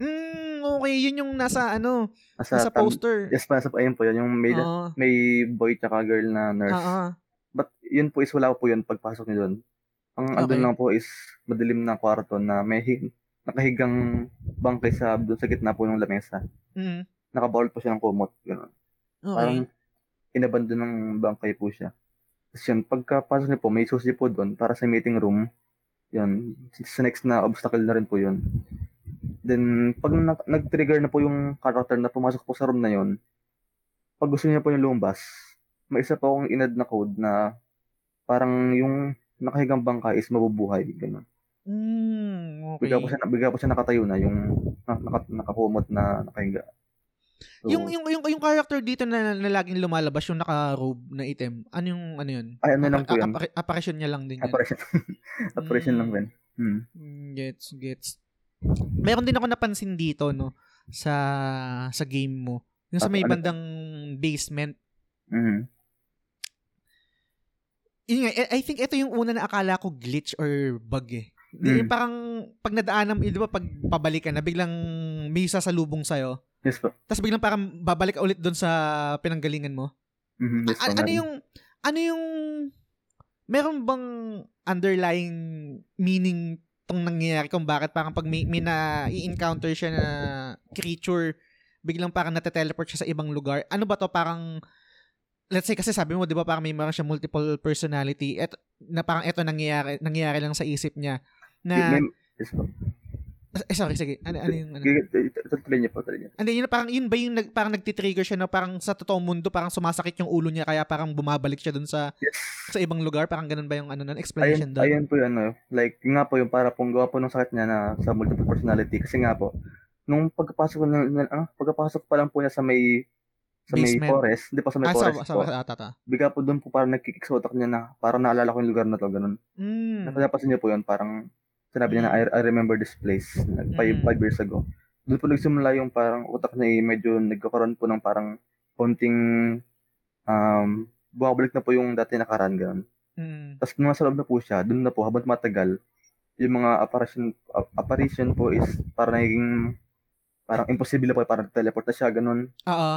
Mm, okay, yun yung nasa ano, Nasa, nasa tam- poster. Yes, nasa, ayun po yun, yung may, Oo. may boy tsaka girl na nurse. Oo. But yun po is wala po yun pagpasok niyo doon. Ang Okay. andun lang po is madilim na kwarto na may hi- nakahigang bangkay sa doon sa gitna po ng lamesa. Mm. Nakabawal po siya ng kumot. Ganun. Okay. Parang inabandon ng bangkay po siya. Tapos yun, pagkapasok niyo po, may susi po doon para sa meeting room. Yun, sa next na obstacle na rin po yun. Then, pag na- nag-trigger na po yung character na pumasok po sa room na yun, pag gusto niya po yung lumabas, may isa pa akong inad na code na parang yung nakahigang bangka is mabubuhay. Ganun. Mm, okay. Bigla po siya, bigla po siya nakatayo na, yung na, naka, nakakumot na nakahiga. So, Yung yung yung yung character dito na, na laging lumalabas yung naka-robe na item. Ano yung ano yun? ay, ano lang po yan? appari- apparition niya lang din yan. Apparition. *laughs* Apparition lang Mm. din. Hmm. Mm, gets, gets. Meron din ako napansin dito, no, sa sa game mo. Yung sa Ah, may ano? bandang basement, Mhm. Yun nga, I I think ito yung una na akala ko glitch or bug eh. Mm. Parang pag nadaanan, di ba pag pabalik ka na, biglang may sasalubong sa'yo. Yes po. Tapos biglang parang babalik ka ulit doon sa pinanggalingan mo. Mhm, yes po. A- ano yung, ano yung, meron bang underlying meaning tong nangyayari kung bakit parang pag may, may na i-encounter siya na creature, biglang parang nate-teleport siya sa ibang lugar. Ano ba to parang, let's say kasi sabi mo, di ba parang may meron siya multiple personality, et, na parang ito nangyayari, nangyayari lang sa isip niya. Na, po. eh, sorry, sige. Ano, ano yung, ano? Tuloy niyo po, tuloy niyo. Hindi, yun, parang, yun ba yung nag, parang nagtitrigger siya na parang sa totoong mundo, parang sumasakit yung ulo niya, kaya parang bumabalik siya dun sa Yes. sa ibang lugar? Parang ganun ba yung ano nun? Explanation Ayun, doon? ayun po yung ano, like, yun nga po yung para pong gawa po ng sakit niya na sa multiple personality. Kasi nga po, nung pagkapasok na, na ah, pagkapasok pa lang po niya sa may sa may Basement. forest, hindi pa sa may Ah, sa, forest sa, po. sa, ata. Bigla po doon po parang nagkikik sa utak niya na parang naalala ko yung lugar na to, ganun. Mm. Napapansin niyo po yun, parang sinabi niya na I, I remember this place, like, five, Mm. five years ago. Doon po nagsimula yung parang utak niya eh, medyo nagkakaroon po ng parang konting um, bumabalik na po yung dati nakaraan, ganun. Mm. Tapos nung nasa loob na po siya, doon na po habang matagal, yung mga apparition ap- apparition po is parang naging parang imposible na po, parang teleport na siya, ganun. Oo.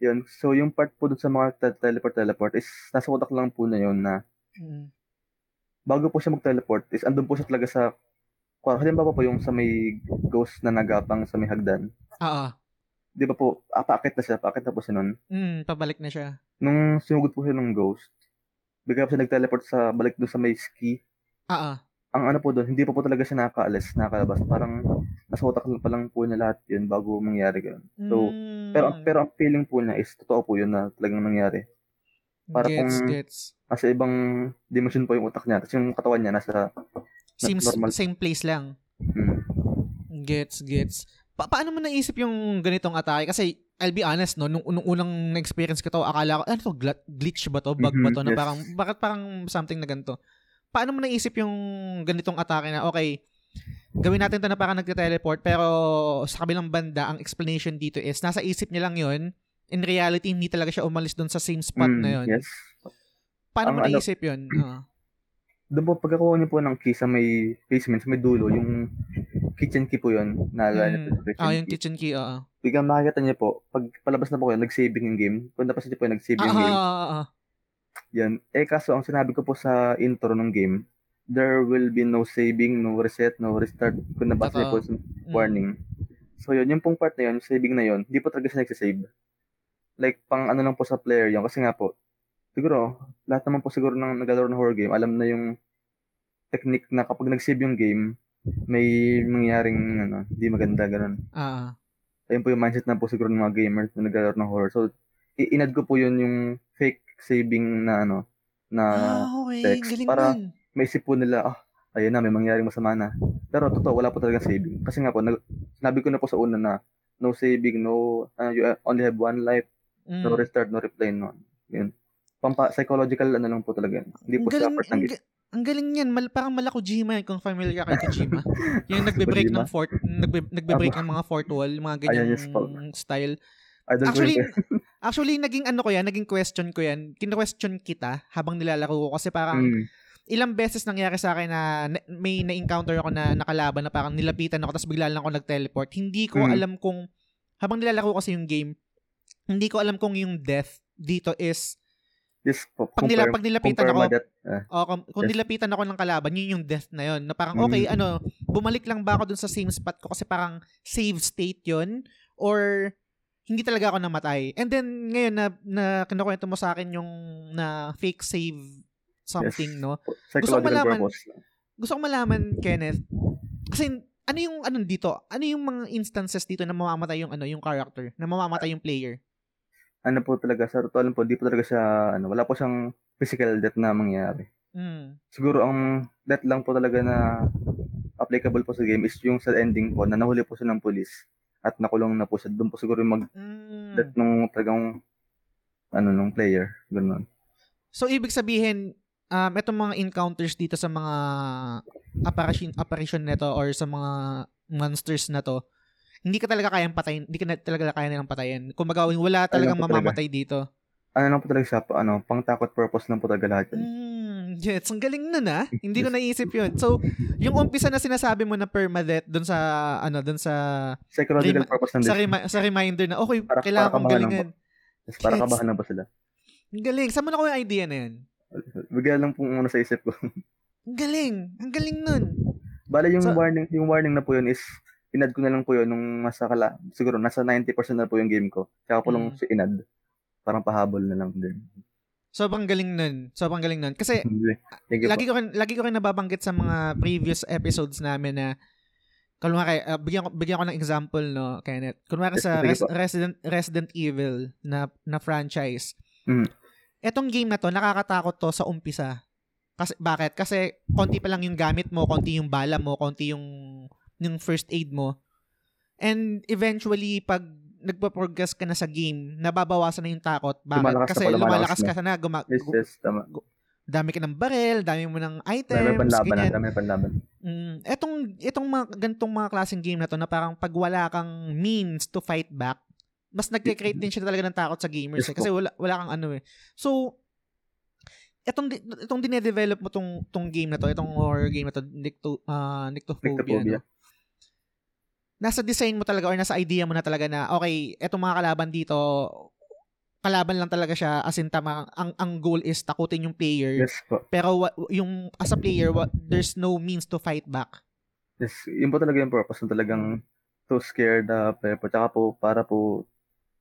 Yun. So yung part po doon sa mga te- teleport teleport is nasa utak lang po na yun na Mm. bago po siya mag-teleport is andun po siya talaga sa halimbawa po yung sa may ghost na nagapang sa may hagdan. Oo. Di ba po, ah, paakit na siya, paakit na po siya nun. Mm, pabalik na siya. Nung sinugod po siya ng ghost, bigla po siya nag-teleport sa balik doon sa may ski. Oo. Ang ano po doon, hindi pa po talaga siya nakakaalis, nakakalabas. Parang nasa utak pa lang po niya lahat yun bago mangyari ganun. So, Mm. Pero pero ang feeling po niya is totoo po yun na talagang nangyari. para gets, kung- gets. Nasa ibang dimension po yung utak niya. Tapos yung katawan niya nasa Seems normal. same place lang. hmm, Gets, gets. Pa- paano mo naisip yung ganitong atake? Kasi, I'll be honest, no, nung, nung unang na-experience ko to, akala ko, ano to, glitch ba to? Bug ba Mhm, to? Na yes. parang, bakit parang something na ganito? Paano mo naisip yung ganitong atake na, okay, gawin natin to na parang nagte-teleport, pero sa kabilang banda, ang explanation dito is, nasa isip niya lang yon In reality, hindi talaga siya umalis doon sa same spot hmm, na yon Yes. Paano mo Ang ano- naisip yun? *clears throat* Ah. Doon po, pagkakuha niyo po ng key sa may basement, sa may dulo, yung kitchen key po yun. Naalala niyo po kitchen Ah, yung key. kitchen key, oo. Biglang makikita niyo po, pag palabas na po kayo, nag-saving yung game. Kung napasin niyo po yung nag-save Ah, yung ah, game. ah, ah, ah. Yan. Eh kaso ang sinabi ko po sa intro ng game, there will be no saving, no reset, no restart. Kung nabasa niyo po sa Mm. warning. So yun, yung pong part na yun, yung saving na yun, hindi po talaga siya nagsisave. Like, pang ano lang po sa player yun. Kasi nga po, siguro, lahat naman po siguro ng naglalaro ng horror game, alam na yung technique na kapag nag-save yung game, may mangyaring ano, di maganda, ganun. Ah, ah. Ayun po yung mindset na po siguro ng mga gamers na naglalaro ng horror. So, inad ko po yun yung fake saving na ano, na ah, okay. text Galing para- nun. maisip po nila, ah, ayun na, may mangyaring masama na. Pero totoo, wala po talaga saving. Kasi nga po, nag, sinabi ko na po sa una na, no saving, no, uh, you only have one life, Mm. no restart, no replay, no. Yun. Pampa, psychological ano lang po talaga. yun. Hindi po siya galing, ng ang, ga- ang galing yan. Mal, parang mala Kojima yan, kung familiar ka kay *laughs* Kojima. yung nagbe-break ng fort, nagbe, nagbe-break ng mga fort wall, mga Ayan, yes po. style. Idol Actually, *laughs* actually, naging ano ko yan, naging question ko yan. Kino-question kita habang nilalaro ko kasi parang Mm, ilang beses nangyari sa akin na, na- may na-encounter ako na nakalaban na parang nilapitan ako tapos bigla lang ako nag-teleport. Hindi ko Mm. alam kung, habang nilalaro ko kasi yung game, hindi ko alam kung yung death dito is, yes pag, nila, pag nilapitan ako, death, ah, o kung, kung Yes. nilapitan ako ng kalaban, yun yung death na yun. Na parang, Mm. okay, ano, bumalik lang ba ako dun sa same spot ko kasi parang save state yun? Or, hindi talaga ako namatay. And then, ngayon na, na kinukwento mo sa akin yung na fake save something, Yes. no? *laughs* psychological malaman- purpose. gusto ko malaman, Kenneth, kasi ano yung ano dito? Ano yung mga instances dito na mamamatay yung ano, yung character, na mamamatay yung player? Ano po talaga, sa totoo lang po, di po talaga siya, ano, wala po siyang physical death na mangyari. Mm. siguro ang death lang po talaga na applicable po sa game is yung sa ending po na nahuli po siya ng police at nakulong na po siya. Doon po siguro yung mag-death Mm. nung talagang ano nung player. Ganun. So ibig sabihin, um etong mga encounters dito sa mga apparition apparition nito or sa mga monsters na to, hindi ka talaga kayang patayin, hindi ka na talaga kaya nilang patayin. Kumbaga, wala talagang po talaga. mamamatay dito. Ano lang po talaga siya, ano, pang takot purpose lang po talaga lahat yun. Mm. Jets. Ang galing nun ah. *laughs* Hindi ko naisip yun. So, yung umpisa na sinasabi mo na permadeath dun sa, ano, dun sa, Psychological Remi- purpose ng sa, remi- sa reminder na, okay, Para- kailangan para kong galingan. Yes, para Gets. kabahan lang po sila. Ang galing. Saan mo na yung idea na yun? Bigla lang pong una sa isip ko. *laughs* Ang galing. Ang galing nun. Bale yung So- warning, yung warning na po yun is inad ko na lang po yun nung nasa kala, siguro nasa 90% na po yung game ko. Tsaka po lang Mm. si inad. Parang pahabol na lang din. Sobrang galing nun. Sobrang galing nun. Kasi, *laughs* lagi ko rin, lagi ko rin nababanggit sa mga previous episodes namin na Kunwari, uh, bigyan, ko, bigyan ko ng example, no, Kenneth. Kunwari sa Res-. Resident, Resident Evil na, na franchise. Mm. Etong game na to, nakakatakot to sa umpisa. Kasi, bakit? Kasi, konti pa lang yung gamit mo, konti yung bala mo, konti yung, yung first aid mo. And eventually, pag nagpa-progress ka na sa game, nababawasan na yung takot. Bakit? Lumalakas na Kasi po, lumalakas na. ka na, guma- Yes, yes, tama. dami ka ng barel, dami mo ng Dami items, panlaban na, ganyan. dami panlaban. Mm, etong etong mga gantong mga klaseng game na to na parang pag wala kang means to fight back, mas nagke-create din siya talaga ng takot sa gamers Yes eh, kasi wala wala kang ano eh. So etong etong dine-develop mo tong tong game na to, itong horror game na to, Nicto uh, Nyctophobia, Nyctophobia. no? Nasa design mo talaga or nasa idea mo na talaga na okay, etong mga kalaban dito kalaban lang talaga siya as in tama ang ang goal is takutin yung player Yes po. pero wa- yung as a player wa- there's no means to fight back Yes, yun po talaga yung purpose na talagang to scare the player po. Tsaka po, para po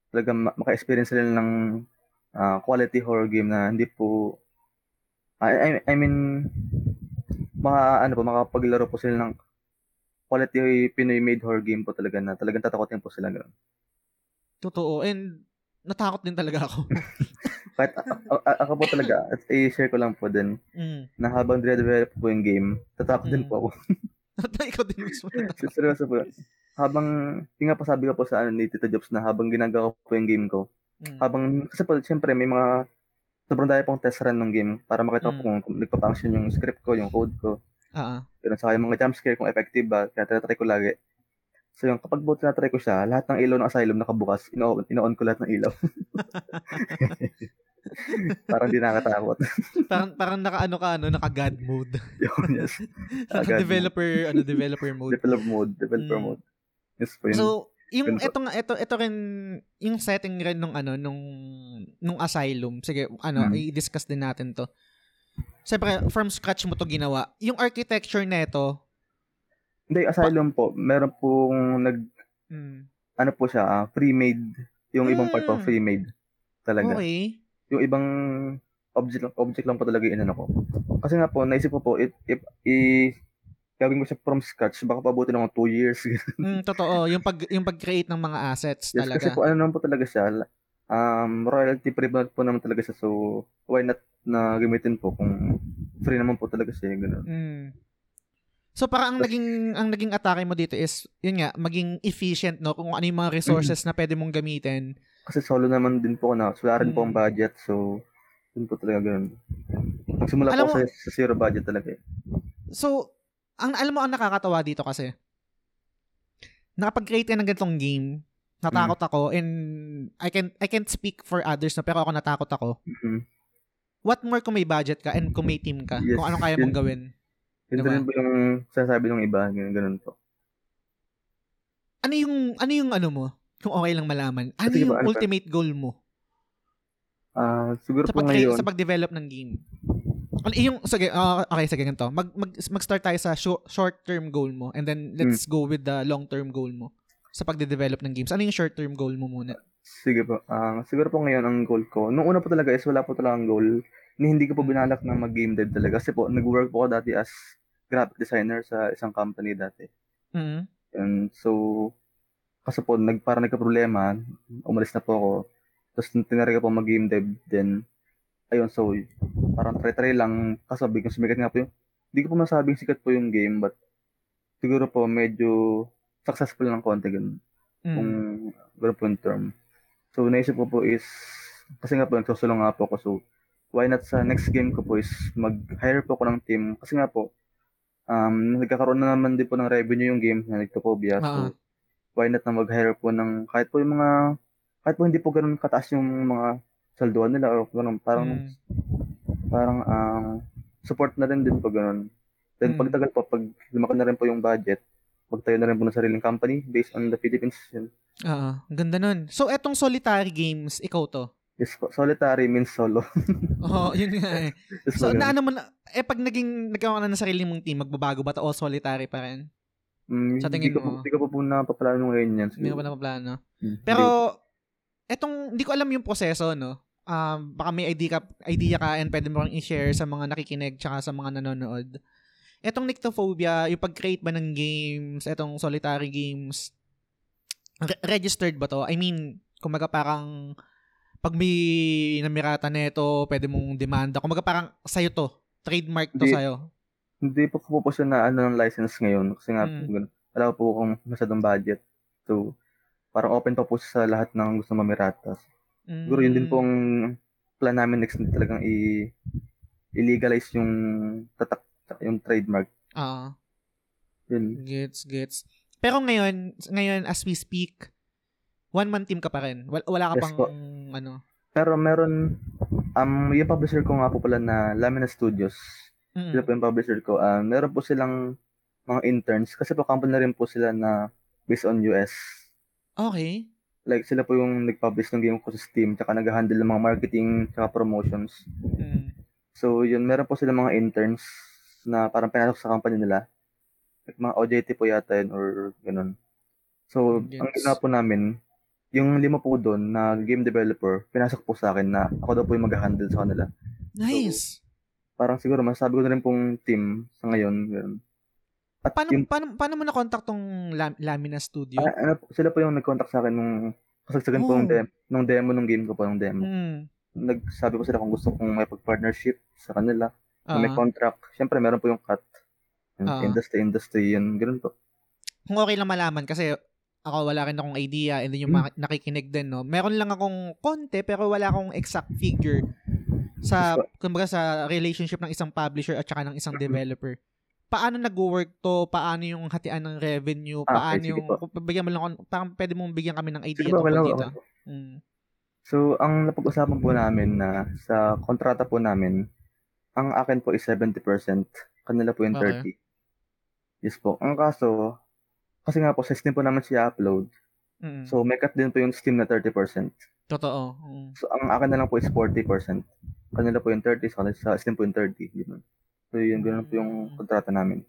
talagang ma- maka-experience sila ng ah, quality horror game na hindi po I, I, I mean maka ano po makapaglaro po sila ng quality Pinoy made horror game po talaga na talagang tatakotin po sila ganun. Totoo. And natakot din talaga ako. *laughs* Kahit a- a- a- ako po talaga at i-share ko lang po din mm. na habang dire-develop po yung game, tatakot din Mm. po ako. *laughs* Ikaw din mismo. natakot. *laughs* Seryoso po. Habang, yung nga pa sabi ko po sa ano, ni Tito Jobs na habang ginagawa ko po yung game ko, Mm. habang, kasi po, siyempre, may mga, sobrang dahil pong test run ng game para makita ko Mm. kung, kung nagpa-function yung script ko, yung code ko, Ah, ganun sa yung mga jump scare kung effective ba, kaya tinatry ko lagi. So yung kapag po tinatry ko siya, lahat ng ilaw ng asylum nakabukas, ino- ino-on ko lahat ng ilaw. *laughs* Parang di nakakatakot. parang parang naka ano ka ano, naka God mode. *laughs* Yun, yes. Naka God developer ano, developer mode. Develop mode, developer Mm. mode. Yes po yun. So, yung ito nga ito ito rin yung setting rin nung ano nung nung asylum. Sige, ano, Mm. i-discuss din natin 'to. Siyempre, from scratch mo to ginawa. Yung architecture nito, Hindi, asylum po, meron pong nag, mm, ano po siya, ah, pre-made. Yung ibang part po, Mm. pre-made. Talaga. okay. Yung ibang object lang, object lang po talaga yung inano ko. Kasi nga po, naisip ko po, if, if i, gawin ko siya from scratch, baka pabuti ng mga 2 years. *laughs* Mm, totoo, yung pag yung pag-create ng mga assets yes, talaga. kasi po, ano naman po talaga siya, um, royalty free po naman talaga siya. So, why not na gamitin po kung free naman po talaga siya. Ganun. Mm. So para ang naging ang naging atake mo dito is yun nga maging efficient no kung ano yung mga resources na pwede mong gamitin. Kasi solo naman din po na, so wala rin po ang Mm. budget. So, yun po talaga ganun. Nagsimula Alam po mo- sa, sa zero budget talaga eh. So ang alam mo ang nakakatawa dito kasi nakapag-create ka ng ganitong game, natakot ako and I can I can't speak for others na pero ako natakot ako. Mhm. What more kung may budget ka and kung may team ka, Yes, kung anong kaya mong gawin. Yun Diba? po yung sinasabi ng iba, ganun, ganun po. Ano yung ano yung ano mo? Kung okay lang malaman. Ano Sige yung ba, ano ultimate goal mo? Ah, siguro sa po pag ngayon, sa pag-develop ng game. Ano yung sige, ah, okay sige ganito. Mag, mag mag-start tayo sa short, short-term goal mo and then let's Hmm. go with the long-term goal mo sa pagde-develop ng games. Ano yung short-term goal mo muna? sige po, ah, siguro po ngayon ang goal ko, nung una po talaga is wala po talagang goal, ni hindi ko po binalak na mag-game dev talaga. Kasi po, nag-work po ako dati as graphic designer sa isang company dati. Mhm. And so, kasi po, nag, parang nagka-problema, umalis na po ako. Tapos tinari ko po mag-game dev, then, ayun, so, parang try-try lang, kaso biglang sumikat nga po yung, hindi ko po masabing sikat po yung game, but siguro po medyo successful ng konti, ganun, Mm. kung ganun po yung term. So, naisip ko po is, kasi nga po, nagsusulong nga po ako, so, why not sa next game ko po is mag-hire po ako ng team, kasi nga po, um, nagkakaroon na naman din po ng revenue yung game na Nagtopobia, Oo. so, why not na mag-hire po ng, kahit po yung mga, kahit po hindi po ganun kataas yung mga salduan nila, or ganun, parang, Mm. parang, um, support na rin din po ganun. Then Mm. pagtagal po, pag lumaki na rin po yung budget, magtayo na rin po ng sariling company based on the Philippines. Yun. Ang ganda nun. So, etong solitary games, ikaw to. Yes po. Solitary means solo. *laughs* Oo, yun nga eh. *laughs* So, ganun. naano mo na, eh pag naging, nagkaroon ka na ng sarili mong team, magbabago ba to o solitary pa rin? Mm, sa hindi tingin ko, mo? Hindi ko pa po napaplano ngayon yan. Hindi ko pa napaplano. Hmm, Pero, hindi. etong, hindi ko alam yung proseso, no? Um, baka may idea ka, idea ka and pwede mo rin i-share sa mga nakikinig tsaka sa mga nanonood. Etong Nyctophobia, yung pag-create ba ng games, etong solitary games, re- registered ba to? I mean, kumaga parang pag may namirata neto, pwede mong demanda. Kumaga parang sa'yo to. Trademark to Hindi. sa'yo. Hindi po po po siya na ano ng license ngayon kasi nga Mm. po, ganun. wala po akong masyadong budget. So, parang open pa po sa lahat ng gusto mamirata. Siguro yun din Mm. pong plan namin next na talagang i i-legalize yung tatak yung trademark. Ah. Yun. Gets, gets. Pero ngayon, ngayon as we speak, one man team ka pa rin. Wala, wala ka Yes pang po. ano. Pero meron um yung publisher ko nga po pala na Lamina Studios. Mm. Sila po yung publisher ko. Um, meron po silang mga interns kasi po company na rin po sila na based on US. Okay. Like sila po yung nag-publish ng game ko sa Steam tsaka nag-handle ng mga marketing tsaka promotions. Mm. So yun, meron po sila mga interns na parang pinasok sa company nila. Mga OJT po yata yun or ganun. So, Gets. ang ginawa po namin, yung lima po doon na game developer, pinasok po sa akin na ako daw po yung mag-handle sa kanila. Nice. Parang siguro masabi ko na rin pong team sa ngayon. Ganun. At paano, yung, paano, paano mo na-contact tong Lam- Lamina Studio? ah, ano, po, sila po yung nag-contact sa akin nung kasagsagan po Oh. ng, dem- nung demo nung game ko po, ng demo. Mm. Nagsabi po sila kung gusto kong may pag-partnership sa kanila. Na may Ah. contract. Siyempre, meron po yung cut. Yung Ah. industry, industry, yun. Ganun po. kung okay lang malaman kasi ako wala rin akong idea and then yung Hmm. mga nakikinig din no. Meron lang akong konti pero wala akong exact figure sa kumbaga sa relationship ng isang publisher at saka ng isang Mhm. developer. Paano nag-work to? Paano yung hatian ng revenue? Ah, Paano okay, sige yung po. kung bigyan mo lang ako- parang pwede mong bigyan kami ng idea Sige po, tungkol wala dito. po. Mm. So, ang napag-usapan po namin na sa kontrata po namin, ang akin po is 70%. Kanila po yung Okay. 30. Yes po. Ang kaso, kasi nga po, sa Steam po naman siya upload. Mm. So, may cut din po yung Steam na 30%. Totoo. Mm. So, ang akin na lang po is 40%. Kanila po yung 30, sa, sa Steam po yung 30. Ganun. So, yun, ganun po yung Mm. kontrata namin.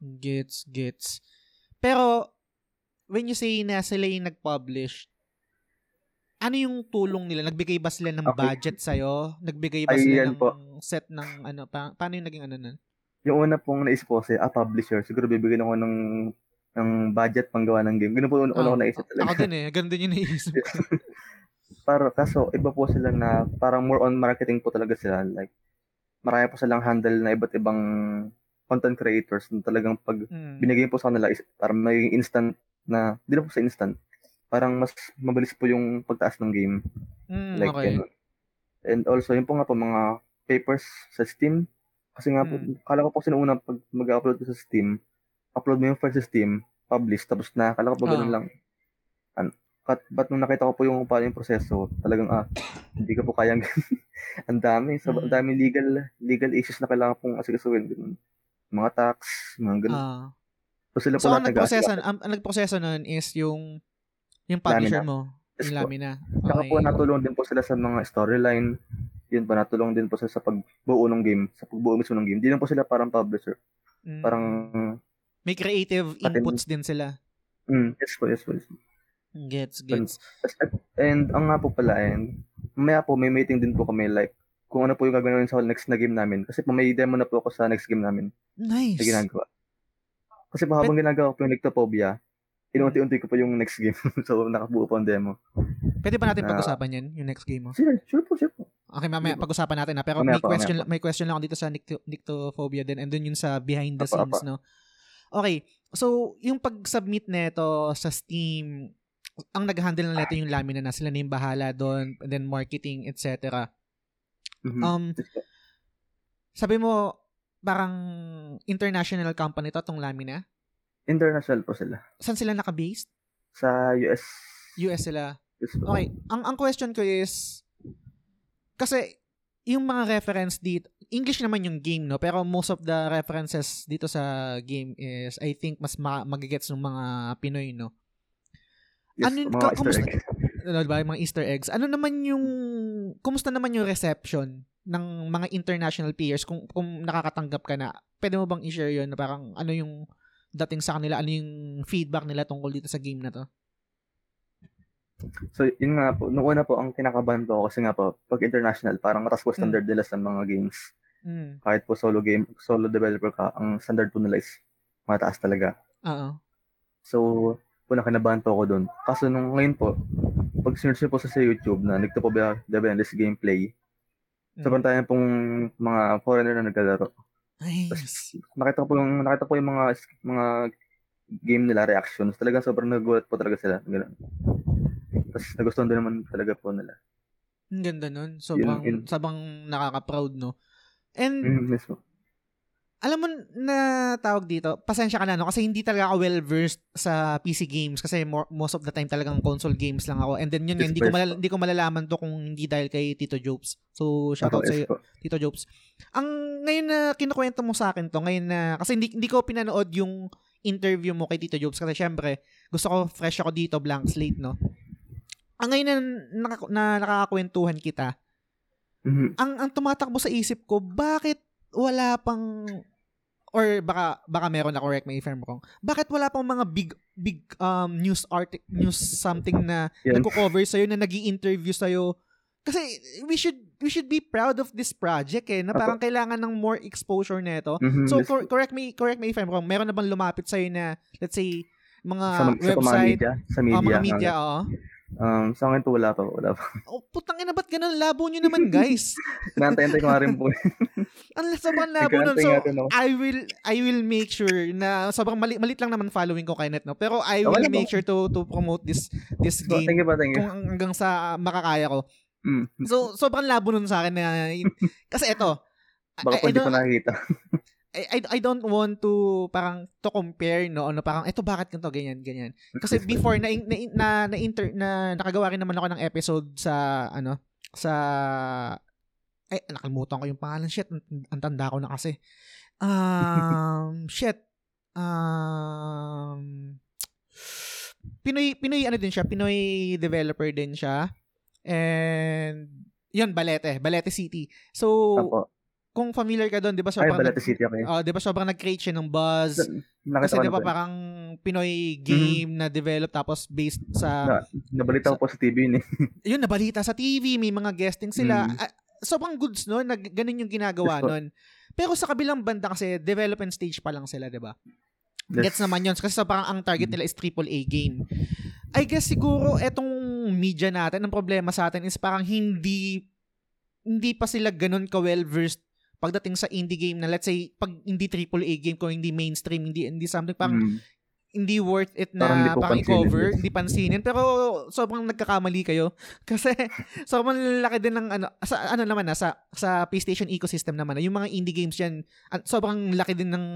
Gets, gets. Pero, when you say na sila yung nag-publish, ano yung tulong nila? Nagbigay ba sila ng Okay. budget sa'yo? Nagbigay ba Ay, sila ng po. set ng ano? Pa- paano yung naging ano nun? Yung una pong naisip ko kasi, ah, publisher. Siguro bibigyan ako ng ng budget pang gawa ng game. Ganun po una Ah, ko naisip talaga. Ako din eh. Ganun din yung naisip ko. *laughs* Para, kaso, iba po sila na parang more on marketing po talaga sila. Like, marami po silang handle na iba't ibang content creators na talagang pag Mm. binigay po sa kanila is parang may instant na, di na po sa instant, parang mas mabilis po yung pagtaas ng game. Mm, Like, okay. ganun. And also, yun po nga po mga papers sa Steam. Kasi nga po, Mm. kala ko po sinuuna pag mag-upload ko sa Steam, upload mo yung file sa Steam, publish, tapos na, kala ko po ganun Ah. lang. An kat, but nung nakita ko po yung paano yung proseso, talagang, ah, hindi ko po kayang, *laughs* ang dami, so, Mm. ang daming legal, legal issues na kailangan pong asigasuhin, ganun. Mga tax, mga ganun. Ah. so, sila po So, ang nagproseso, ang, ang nagproseso nun is yung yung publisher mo. Yes Yung. Lamina. Saka Okay. po natulong din po sila sa mga storyline. Yun po, natulong din po sila sa pagbuo ng game, sa pagbuo mismo ng game. Hindi lang po sila parang publisher. Mm. Parang, May creative inputs din sila. mm, yes po, yes po. Yes po. Gets, gets. At- And ang nga po pala, and mamaya po may meeting din po kami like kung ano po yung gagawin sa next na game namin. Kasi po may demo na po ako sa next game namin Nice. na ginagawa. Kasi po habang ginagawa ko yung Nictophobia, inunti-unti ko po yung next game. *laughs* so nakabuo po ang demo. Pwede ba natin pag-usapan yan, yung next game mo? Sure, sure po, sure po. Okay, mamaya pag-usapan natin na. Pero Mamaya may po, question may question lang ako dito sa Nicto- Nictophobia din and dun yun sa behind the Apa, scenes, apa. no? Okay. So, yung pag-submit nito sa Steam, ang nag-handle na nito yung Lamina na sila na yung bahala doon, and then marketing, etc. Mhm. Um, sabi mo, parang international company to, tong Lamina. International po sila. Saan sila naka-based? Sa US. US sila. Po. Okay. Ang ang question ko is kasi yung mga reference dito, English naman yung game, no? Pero most of the references dito sa game is, I think, mas ma- magigets ng mga Pinoy, no? Yes, Ano mga ka- Easter kumusta- eggs. *laughs* Ano ba, yung mga Easter eggs. Ano naman yung, kumusta naman yung reception ng mga international players kung, kung nakakatanggap ka na? Pwede mo bang i-share yun na parang ano yung dating sa kanila, ano yung feedback nila tungkol dito sa game na to? So, yun nga po. Noong una po, ang kinakabahan po ako kasi nga po, pag international, parang mataas po standard nila sa mga games. Mm. Kahit po solo game, solo developer ka, ang standard po nila is mataas talaga. Oo. So, una kinabahan po ako doon. Kaso nung ngayon po, pag search po sa, sa YouTube na nagto po ba this gameplay, Mm. sobrang tayo pong mga foreigner na naglalaro. Nice. Nakita ko po yung nakita ko yung mga mga game nila reactions. Talaga sobrang nagulat po talaga sila. Ganun. Tapos nagustuhan din naman talaga po nila. Ang ganda nun. Sobrang, Yun- yun. sabang nakaka-proud, no? And, Mm, mismo. Alam mo na tawag dito, pasensya ka na, no? Kasi hindi talaga ako well-versed sa PC games kasi more, most of the time talagang console games lang ako. And then yun, Yes, hindi ko, first malal- po. hindi ko malalaman to kung hindi dahil kay Tito Jobs. So, shoutout Ako, sa po. Tito Jobs. Ang ngayon na kinukwento mo sa akin to, ngayon na, kasi hindi, hindi ko pinanood yung interview mo kay Tito Jobs kasi syempre, gusto ko fresh ako dito, blank slate, no? Ang ngayon na, naka, na nakakakwentuhan kita, Mhm. ang ang tumatakbo sa isip ko, bakit wala pang or baka baka meron na correct me if I'm wrong. Bakit wala pang mga big big um news article news something na Yan. nagko-cover sa na nag-i-interview sa kasi we should we should be proud of this project eh na Apo. parang kailangan ng more exposure nito. Mhm, So yes cor- correct me correct me if I'm wrong. Meron na bang lumapit sa na let's say mga sa, sa mga website, media, sa media. mga media, oo. Um, sa akin po wala pa, wala pa. *laughs* Oh, putang ina ba't ganun? Labo nyo naman, *laughs* guys. Nantay-antay ko nga rin po. *laughs* Ang sobrang labo nun. So. I will I will make sure na sobrang mali, malit lang naman following ko kay Net, no? Pero I Okay will lang make po. sure to to promote this this So, game thank you pa, thank you. kung hanggang sa makakaya ko. Mm. So, sobrang labo nun sa akin na kasi eto, I, Baka I po hindi don't, ko nakikita. I, I, I don't want to parang to compare no? Ano parang eto bakit ganito? Ganyan ganyan. Kasi *laughs* before na na na, na, inter, na nakagawa rin naman ako ng episode sa ano sa eh nakalimutan ko yung pangalan. Shit ang, ang tanda ko na kasi. Um *laughs* shit. Um Pinoy Pinoy ano din siya? Pinoy developer din siya. And yun Balete. Balete City. So Apo. Kung familiar ka doon, 'di ba Ay, sobrang Balete City ako eh. Oh, 'di ba sobrang nag-create siya ng buzz. Nakita Kasi 'di ba eh. parang Pinoy game na develop tapos based sa Na, nabalita ko po sa TV yun eh. *laughs* yun nabalita sa TV, may mga guesting sila. Mm. Ah, sobrang goods no, nag ganun yung ginagawa Yes noon. Pero sa kabilang banda kasi development stage pa lang sila, 'di ba? Yes. Gets naman yun. Kasi sa parang ang target nila is AAA game. I guess siguro etong media natin, ang problema sa atin is parang hindi hindi pa sila ganun ka well versed pagdating sa indie game na let's say pag hindi AAA game kung hindi mainstream hindi hindi something parang Mm. hindi worth it na parang i-cover, hindi pansinin. Pero sobrang nagkakamali kayo. *laughs* Kasi sobrang laki din ng ano, sa ano naman na, sa, sa PlayStation ecosystem naman na, yung mga indie games yan, an- sobrang laki din ng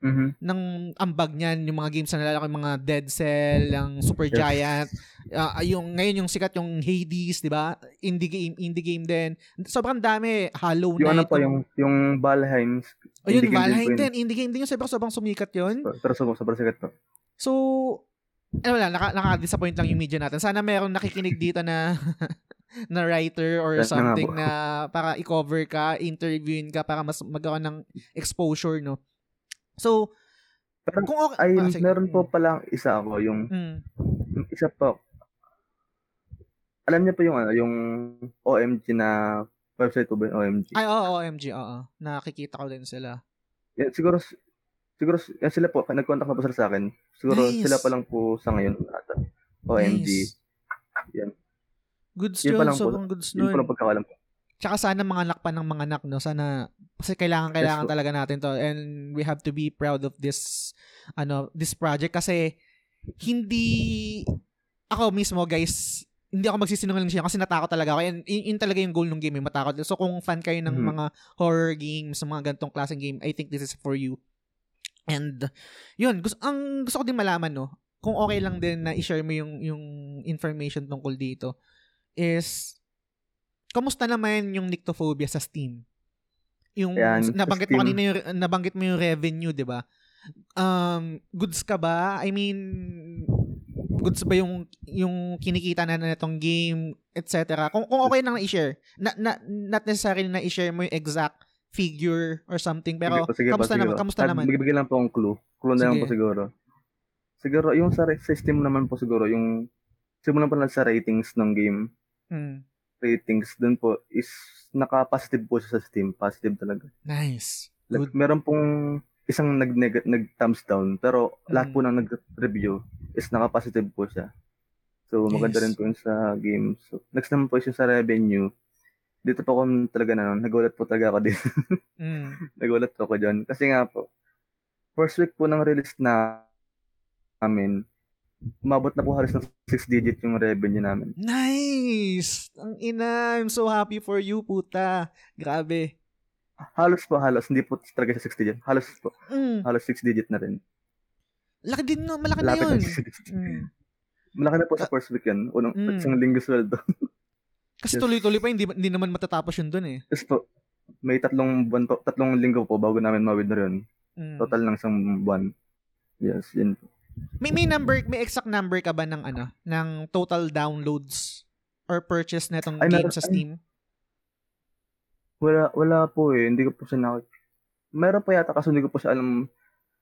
Mhm. ng ambag niyan, yung mga games na nalalaki, yung mga Dead Cell, yung Super Yes. Ah, yung ngayon yung sikat yung Hades, 'di ba? Indie game, indie game din. Sobrang dami, Hollow Yung ano Knight. po, yung, yung Valheim. Oh, yun, indie game din Valheim din, indie game din yun, sobrang sobrang sumikat yun. Pero sobrang, sobrang sikat po. So, eh wala, naka, naka-disappoint lang yung media natin. Sana meron nakikinig dito na *laughs* na writer or na nga something po. na para i-cover ka, interviewin ka para mas magkaroon ng exposure, no? So, Pero, kung okay, ay, ah, meron po palang isa ako, yung, Mm. yung isa po. Alam niyo po yung ano, yung OMG na website po ba yung OMG? Ay, oo, OMG, oo. Nakikita ko din sila. Yan, siguro, siguro, yan sila po, nag-contact na po sila sa akin. Siguro, Nice. sila pa lang po sa ngayon. Ata. OMG. Nice. Yan. Goods Yun yun, po. sobrang goods Yun po nun. lang pagkakalam ko. Tsaka sana mga anak pa ng mga anak, no? Sana, kasi kailangan, kailangan Yes, po. talaga natin to. And we have to be proud of this, ano, this project. Kasi, hindi, ako mismo, guys, hindi ako magsisinungaling siya kasi natakot talaga ako. And yun, yun talaga yung goal ng game, eh, matakot. So, kung fan kayo ng Mhm. mga horror games, mga ganitong klaseng game, I think this is for you. And, yun, gusto, ang gusto ko din malaman, no, kung okay lang din na i-share mo yung, yung information tungkol dito, is, kamusta naman yung Nyctophobia sa Steam? Yung Ayan, nabanggit mo kanina yung nabanggit mo yung revenue, 'di ba? Um, goods ka ba? I mean, goods ba yung yung kinikita na nitong game, etc. Kung kung okay lang na i-share. Na, na, not necessarily na i-share mo yung exact figure or something, pero Sige sige kamusta naman? Kamusta At naman? Bigyan lang po akong clue. Clue na lang po siguro. Siguro, yung sa system naman po siguro, yung simulan po lang sa ratings ng game. Mm. Ratings dun po is naka-positive po sa Steam. Positive talaga. Nice. Like, Good. meron pong isang nag nag thumbs down pero lahat Mm. po ng nag-review is naka-positive po siya. So maganda Yes. rin po yun sa game. So next naman po is yung sa revenue. Dito po ako talaga na nagulat po talaga ako din. *laughs* Mm. nagulat po ako diyan kasi nga po first week po ng release na namin umabot na po halos ng 6 digit yung revenue namin. Nice! Ang ina, I'm so happy for you, puta. Grabe. Halos po halos hindi po talaga siya 6 digit. Halos po Mm. halos 6 digit na rin. Laki din no, malaki na Lapit yun. na 6 digit. Mm. Malaki na po sa first week yan. Unang Mm. isang linggo sweldo. *laughs* Kasi Yes. tuloy-tuloy pa, hindi, hindi naman matatapos yun dun eh. Tapos po, may tatlong buwan po, tatlong linggo po bago namin ma-withdraw yun. Mm. Total ng isang buwan. Yes, yun po. May, may number, may exact number ka ba ng ano, ng total downloads or purchase na itong Ay, game meron- sa Steam? Wala, wala po eh. Hindi ko po siya nakik... Meron pa yata kasi hindi ko po siya alam.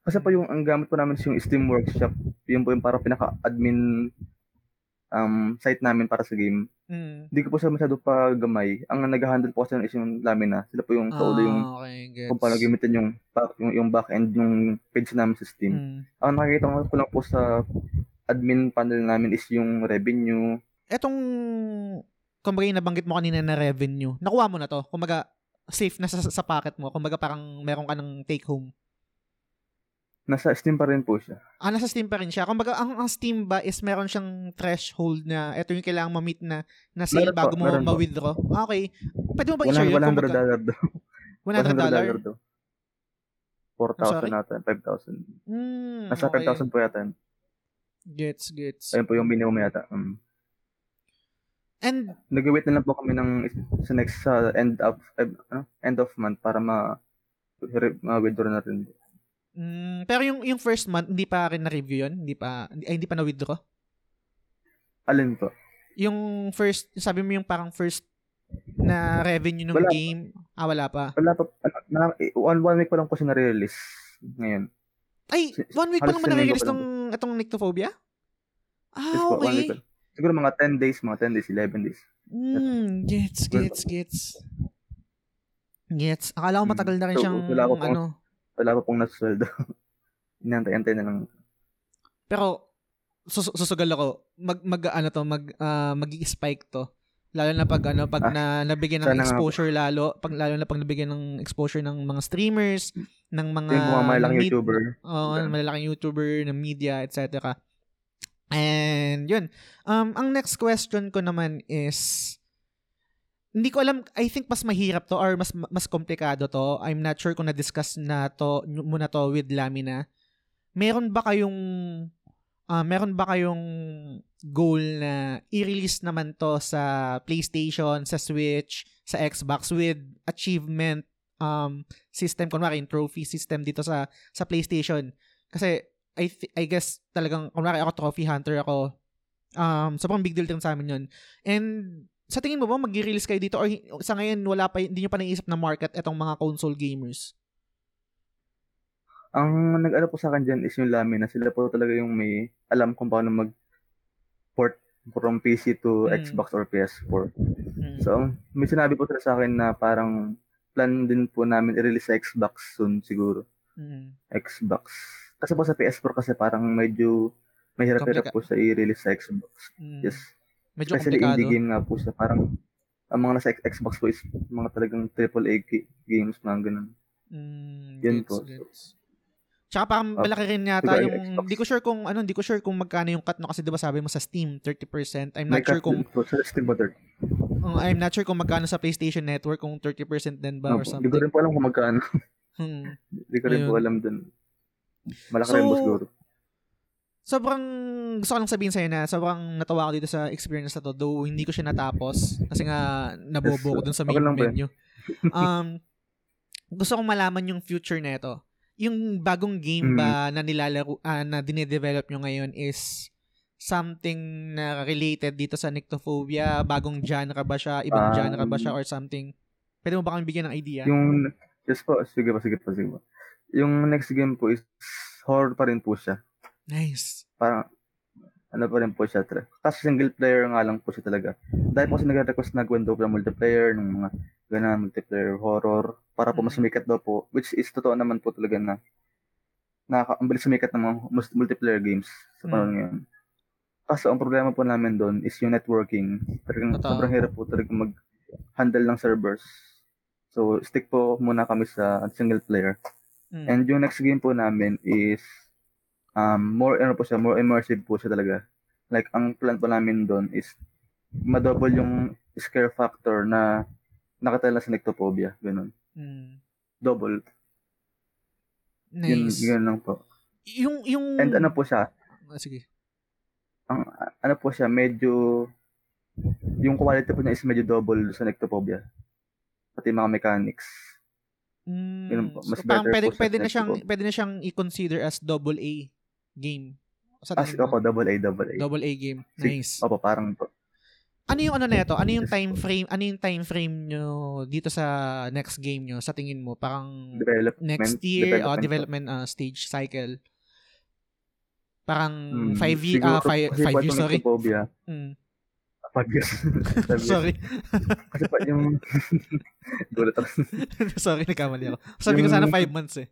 Kasi po yung ang gamit po namin is yung Steam Workshop. Yun po yung para pinaka-admin um, site namin para sa game. Mm. Hindi ko po siya masyado pa gamay. Ang nag-handle po kasi nun is yung Lamina. Sila po yung kaulo yung Ah, okay, gets. kung paano gamitin yung, back, yung, yung back-end yung page namin sa Steam. Mm. Ang nakikita ko lang po sa admin panel namin is yung revenue. Etong, kumbaga yung nabanggit mo kanina na revenue, nakuha mo na to? Kumbaga, safe na sa, sa pocket mo? Kumbaga parang meron ka ng take home? Nasa Steam pa rin po siya. Ah, nasa Steam pa rin siya. Kumbaga, ang, ang Steam ba is meron siyang threshold na ito yung kailangan ma-meet na, na sale Meron po, bago mo po. ma-withdraw? Ah, Okay. Pwede mo ba i-share 100 yun? 100 Kumbaga, dollar daw. 100 dollar? daw. sorry? 4,000 nata, 5,000. Mm, Nasa okay. 5,000 po yata. Gets, gets. Ayun po yung minimum yata. Um, And, Nag-wait na lang po kami ng sa next sa end of ano, end of month para ma ma-withdraw na rin. mm, pero yung, yung first month, hindi pa rin na-review yun? Hindi pa, hindi, ay, hindi pa na-withdraw? Alin po? Yung first, sabi mo yung parang first na revenue ng Wala. game, ah, wala pa. Wala pa, ano, na, one, one week pa lang po siya na-release ngayon. Ay, one week pa linggo na-release pa lang tong itong Nyctophobia? Ah, okay. Siguro mga 10 days, mga 10 days, 11 days. Mm, gets, gets, gets. Gets. Akala ko Mm. matagal na rin So, siyang, wala ko pang- ano. Wala pa pong nasweldo. *laughs* Inantay-antay na lang. Pero, sus- susugal ako. Mag, mag, ano to, mag, ah, mag-spike to. Lalo na pag, ano, pag Ah, na, nabigyan ng nga exposure lalo, pag, lalo na pag nabigyan ng exposure ng mga streamers, ng mga, yung mga malaking mid- YouTuber. Oo, Ganun. malalaking YouTuber, ng media, etc. And yun. Um, ang next question ko naman is, hindi ko alam, I think mas mahirap to or mas mas komplikado to. I'm not sure kung na-discuss na to, muna to with Lamina. Meron ba kayong, ah, meron ba kayong goal na i-release naman to sa PlayStation, sa Switch, sa Xbox with achievement um system kunwari yung trophy system dito sa sa PlayStation kasi I th- I guess talagang kunwari ako trophy hunter ako um sobrang big deal din sa amin yun and sa tingin mo ba mag-release kayo dito or sa ngayon wala pa hindi niyo pa naisip na market etong mga console gamers Ang nag-ano po sa akin dyan is yung Lamina. Sila po talaga yung may alam kung paano mag-port from PC to Mm. Xbox or PS4. Mm. So, may sinabi po sila sa akin na parang plan din po namin i-release sa Xbox soon siguro. Mm. Xbox. Kasi po sa PS4 kasi parang medyo mahirap-hirap Komplika- po siya i-release sa Xbox. Mm. Yes. medyo Especially komplikado indie game nga po siya. Parang ang mga nasa Xbox po is mga talagang AAA ga- games, mga ganun. Mm, Yun gets, po. gets. Tsaka parang Oh, malaki rin yata yung, Xbox. di ko sure kung, ano, di ko sure kung magkano yung cut no kasi diba sabi mo sa Steam, 30%. I'm May not sure cut kung, po sa Steam ba third? uh, I'm not sure kung magkano sa PlayStation Network, kung 30% din ba or Opo, Hindi something. ko rin po alam kung magkano. Hmm. Hindi ko rin po Ayun. alam dun. Malaki So, rin po siguro. sobrang gusto ko lang sabihin sa'yo na sobrang natawa ako dito sa experience na to though hindi ko siya natapos kasi nga nabobo ko dun sa main Okay menu. *laughs* Um, gusto kong malaman yung future nito. Yung bagong game Mm. ba na nilalaro, ah, na dinedevelop nyo ngayon is something na related dito sa Nyctophobia? Bagong genre ba siya? Ibang Um, genre ba siya or something? Pwede mo ba kami bigyan ng idea? Yung, yes po, sige po, sige po, sige po. Yung next game po is horror pa rin po siya. Nice. Parang, ano pa rin po siya. Tra- Kasi single player nga lang po siya talaga. Dahil po kasi nag-request na gawin daw po ng multiplayer, ng mga ganun, multiplayer horror, para po Mm. mas sumikat daw po, which is totoo naman po talaga na nakaka ang bilis sumikat ng mga multiplayer games sa Mm. panahon ngayon. Kaso ang problema po namin doon is yung networking. Talagang Totoo. sobrang hirap po talaga mag-handle ng servers. So, stick po muna kami sa single player. Mm. And yung next game po namin is um, more ano po siya, more immersive po siya talaga. Like ang plan po namin doon is madouble yung scare factor na nakatala sa Nectophobia, ganun. Mm. Double. Yun, Nice. yun lang po. Yung, yung... And ano po siya, Ah, sige. ang ano po siya, medyo yung quality po niya is medyo double sa Nectophobia. Pati mga mechanics. Mm, Yun po, mas so, parang better pwede, pwede na siyang po. pwede na siyang i-consider as double A game. Sa As opo, double A, double A. double A game. Nice. Opo, parang po. Ano yung ano neto? Ano yung time frame? Ano yung time frame nyo dito sa next game nyo sa tingin mo? Parang Development. next year or po. development uh, stage cycle. Parang Hmm, 5 years, siguro ah, 5 kasi five pa years, sorry. Mm. Years. *laughs* sorry. Kasi pa yung... *laughs* Gulat ako. *laughs* sorry, nagkamali ako. Sabi ko Yung- sana 5 months eh.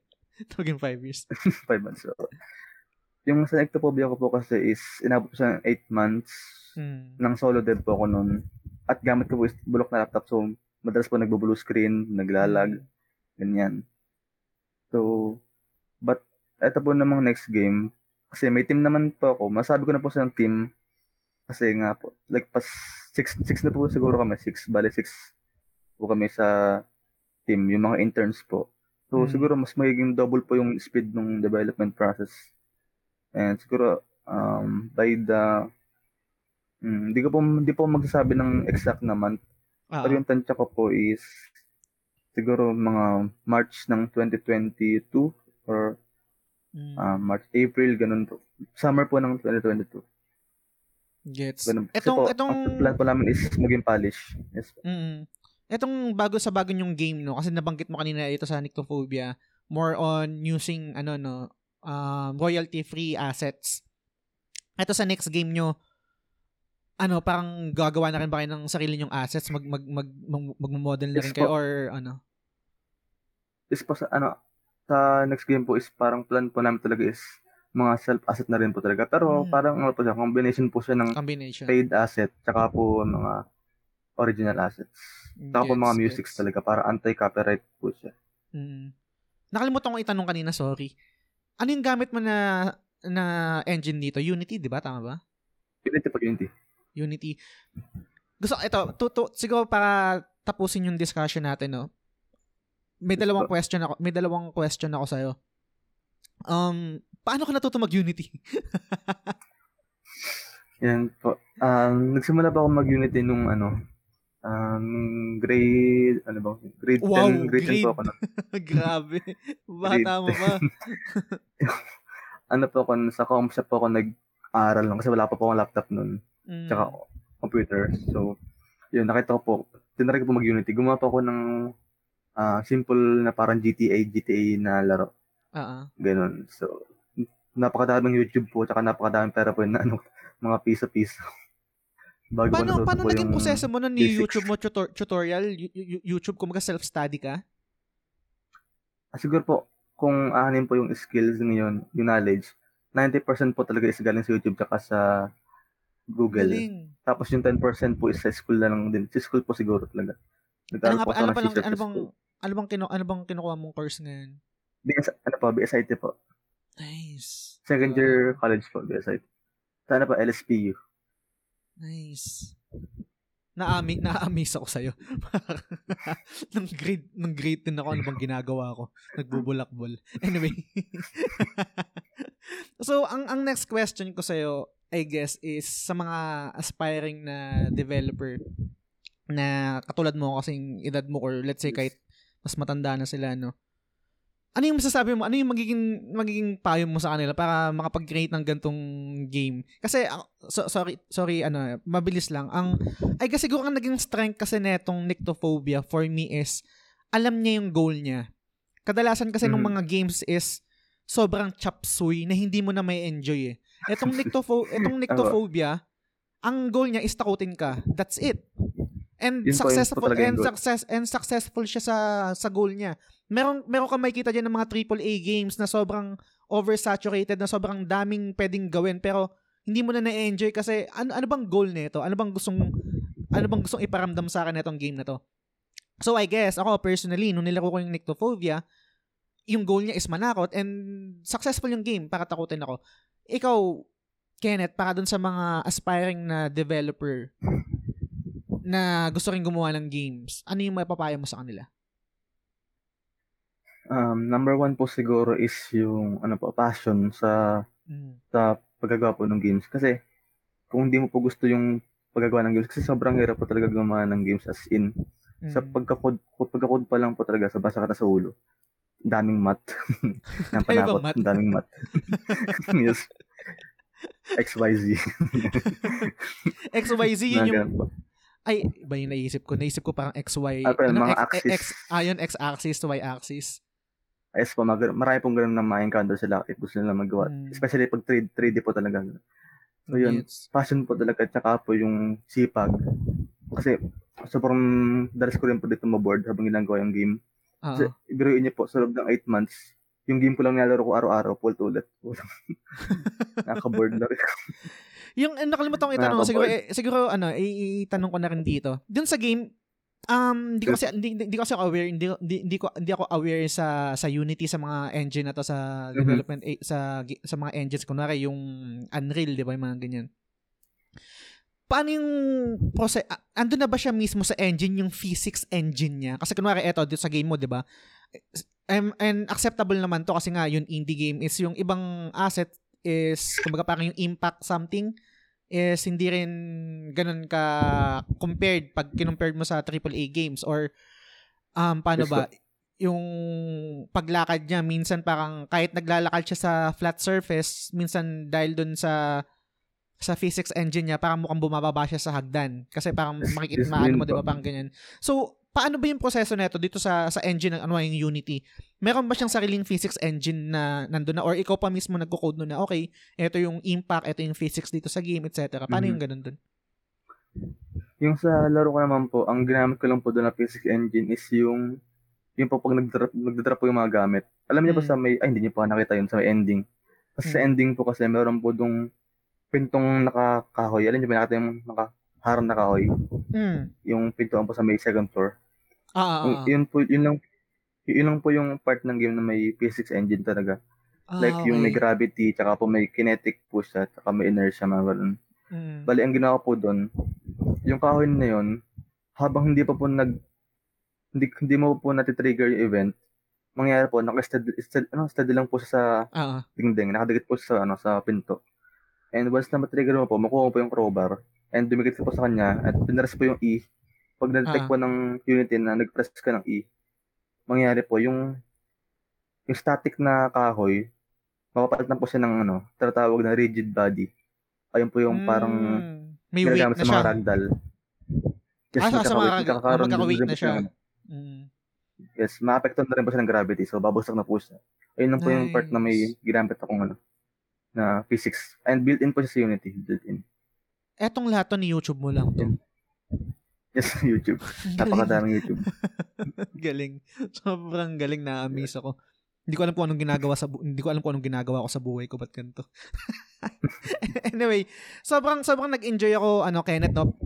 Tawagin 5 years. Five months. So, yung sa ectophobia ko po kasi is inabot ko siya ng 8 months Mm. ng solo dev po ako noon. At gamit ko po is bulok na laptop. So, madalas po nagbo-blue screen, naglalag, ganyan. So, but eto po namang next game, kasi may team naman po ako. Masabi ko na po sa team, kasi nga po, like pas 6 six na po siguro kami, 6, bali 6 po kami sa team, yung mga interns po. So, Mm. siguro mas magiging double po yung speed ng development process. And siguro, um, by the, mm, hindi ko po, hindi po magsasabi ng exact na month, Ah, pero yung tansya ko po is siguro mga March ng 2022 or mm. ah, March, April, ganun po. Summer po ng 2022. Gets. Ganun. Etong, po, etong, ang plan po namin is maging polish. Yes. mm, etong bago sa bago yung game, no? Kasi nabanggit mo kanina ito sa Nyctophobia, more on using, ano, no, um, royalty-free assets. Ito sa next game nyo, ano, parang gagawa na rin ba kayo ng sarili nyong assets? Mag, mag, mag, mag, magmamodel na rin kayo? Or, ano? Is po sa, ano, sa next game po is parang plan po namin talaga is mga self-asset na rin po talaga. Pero Hmm. parang ano po siya, combination po siya ng Combination. paid asset tsaka po mga original assets. Tsaka po Gets, mga musics gets. talaga para anti-copyright po siya. Mm. Nakalimutan ko itanong kanina, sorry. Ano yung gamit mo na na engine dito? Unity, di ba? Tama ba? Unity po, Unity. Unity. Gusto, ito, to, to, siguro para tapusin yung discussion natin, no? May Yes dalawang po. question ako, may dalawang question ako sa'yo. Um, paano ka natuto mag-Unity? *laughs* Yan po. Um, nagsimula pa ako mag-Unity nung ano, um, grade, ano ba? Grade Wow, 10, grade 10 grade. po ako. nun. *laughs* Grabe. Bata mo pa. *laughs* ano po ako, sa comp shop po ako nag-aral lang kasi wala pa po akong laptop nun. Mm. Tsaka computer. So, yun, nakita ko po, tinry ko po mag-Unity. Gumawa po ako ng ah, simple na parang GTA, GTA na laro. Ah, ah. Ganun. So, napakadaming YouTube po, tsaka napakadaming pera po na ano, mga piso-piso. Bago Paano, paano po naging proseso mo nun ni. YouTube mo tutor- tutorial? Yu- YouTube, kumaga self-study ka? Ah, siguro po, kung aanin po yung skills ngayon, yung knowledge, 90% po talaga is galing sa YouTube tsaka sa Google. Galing. Tapos yung 10% po is sa school na lang din. Sa school po siguro talaga. Ano Nag-aaral nga po ano C-sharp ano sa bang, ano bang, kinu, ano bang kinukuha mong course ngayon? BS, ano po, BSIT po. Nice. Second Wow. year college po, BSIT. Sa ano pa, LSPU. Nice. Naami, na-amaze ako sa'yo. *laughs* nung grade, nung grade din ako, ano bang ginagawa ko? Nagbubulakbol. Anyway. *laughs* so, ang ang next question ko sa'yo, I guess, is sa mga aspiring na developer na katulad mo kasing edad mo or let's say kahit mas matanda na sila, no? Ano yung masasabi mo? Ano yung magiging magiging payo mo sa kanila para makapag-create ng gantong game? Kasi ah, so, sorry sorry ano, mabilis lang. Ang ay kasi siguro ang naging strength kasi netong Nyctophobia for me is alam niya yung goal niya. Kadalasan kasi ng Mhm. mga games is sobrang chop suey na hindi mo na may enjoy eh. Etong Nyctopho etong *laughs* Nyctophobia, ang goal niya is takutin ka. That's it. And Yun successful and success and successful siya sa sa goal niya. Meron meron ka makikita diyan ng mga AAA games na sobrang oversaturated na sobrang daming pwedeng gawin pero hindi mo na na-enjoy kasi ano ano bang goal nito? Ano bang gustong ano bang gustong iparamdam sa akin nitong game na to? So I guess ako personally nung nilaro ko yung Nyctophobia, yung goal niya is manakot and successful yung game para takutin ako. Ikaw, Kenneth, para dun sa mga aspiring na developer na gusto rin gumawa ng games, ano yung mapapayo mo sa kanila? Um, number one po siguro is yung ano po, passion sa Mm. sa paggagawa po ng games. Kasi kung hindi mo po gusto yung paggagawa ng games, kasi sobrang hirap po talaga gumawa ng games as in. Sa Mm. pagka-code, pagka-code pa lang po talaga sa basa ka na sa ulo. Daming math. *laughs* Ang Tayo bang panakot, ang daming math. *laughs* yes. XYZ. XYZ, yun yung. Ay, iba yung naisip ko. Naisip ko parang XY. Ah, pero ano, mga X, axis. X, ah, yun, X-axis, Y-axis. Yes po, mag- marami pong ganun na ma-encounter sila if gusto nila magawa. Mm. Especially pag 3, 3D po talaga. So yun, Gets. passion po talaga at saka po yung sipag. Kasi sobrang dalas ko rin po dito maboard habang ginagawa yung game. Ah, Kasi ibiruin niyo po, sa loob ng 8 months, yung game ko lang nilalaro ko araw-araw, full to ulit. *laughs* Nakaka-board na rin. *laughs* Yung eh, nakalimutan ko itanong, siguro eh, siguro ano, itanong ko na rin dito. Dun sa game, um hindi ko kasi hindi, hindi ko kasi ako aware, hindi, hindi, hindi ko hindi ako aware sa sa Unity sa mga engine na to sa Mhm. development eh, sa sa mga engines kunwari yung Unreal, 'di ba, yung mga ganyan. Paano yung process ah, andun na ba siya mismo sa engine yung physics engine niya? Kasi kunwari eto dito sa game mo, 'di ba? Um, and acceptable naman to kasi nga yung indie game is yung ibang asset is kumbaga parang yung impact something is hindi rin ganun ka compared pag kinumpared mo sa AAA games or um paano ba yung paglakad niya minsan parang kahit naglalakad siya sa flat surface minsan dahil dun sa sa physics engine niya parang mukhang bumababa siya sa hagdan. Kasi parang makikita maano mo 'di ba parang ganyan. So paano ba yung proseso nito dito sa sa engine ng ano yung Unity meron ba siyang sariling physics engine na nandun na or ikaw pa mismo nagko-code nun na okay ito yung impact ito yung physics dito sa game etc paano Mhm. yung ganun dun Yung sa laro ko naman po, ang ginamit ko lang po doon na physics engine is yung yung po pag nagdrop, nagdrop po yung mga gamit. Alam niyo Mm. sa may, ay hindi niyo pa nakita yun sa may ending. Kasi sa Mm. ending po kasi meron po dong pintong nakakahoy. Alam niyo ba nakita yung nakaharang na kahoy? mm. Yung pintuan po sa may second floor. ah, ah, Yung- ah. yun po, yun lang, yun lang po yung part ng game na may physics engine talaga. Ah, like yung may okay. gravity, tsaka po may kinetic push, at tsaka may inertia, mga ganun. Mm. Bali, ang ginawa po doon, yung kahoy na yun, habang hindi pa po nag, hindi, hindi mo po natitrigger yung event, mangyayari po, naka-steady, steady, ano, steady lang po siya sa ah, ah. dingding, nakadikit po siya sa, ano, sa pinto. And once na matrigger mo po, makuha mo po yung crowbar, and dumikit ka po sa kanya, at pinress po yung E. Pag na-detect Ah. po ng Unity na nag-press ka ng E, mangyayari po, yung, yung static na kahoy, mapapalitan po siya ng, ano, tinatawag na rigid body. Ayun po yung parang, Mm. may weight na sa siya mga ragdoll. Yes, Ah, sa- mga magkaka-weight- rag- magkakaroon ah, magkaka-weight na siya. Mm. Yes, maapektuhan na rin po siya ng gravity. So, babagsak na po siya. Ayun lang po yung part na may Nice. ginamit akong ano, na physics. And built-in po siya sa Unity. Built-in. Etong lahat to ni YouTube mo lang to Yes, *laughs* YouTube. Napakadaming YouTube. *laughs* galing. Sobrang galing na amaze ako. Hindi ko alam kung anong ginagawa sa bu- hindi ko alam kung anong ginagawa ko sa buhay ko ba't ganito. *laughs* anyway, sobrang sobrang nag-enjoy ako ano Kenneth no.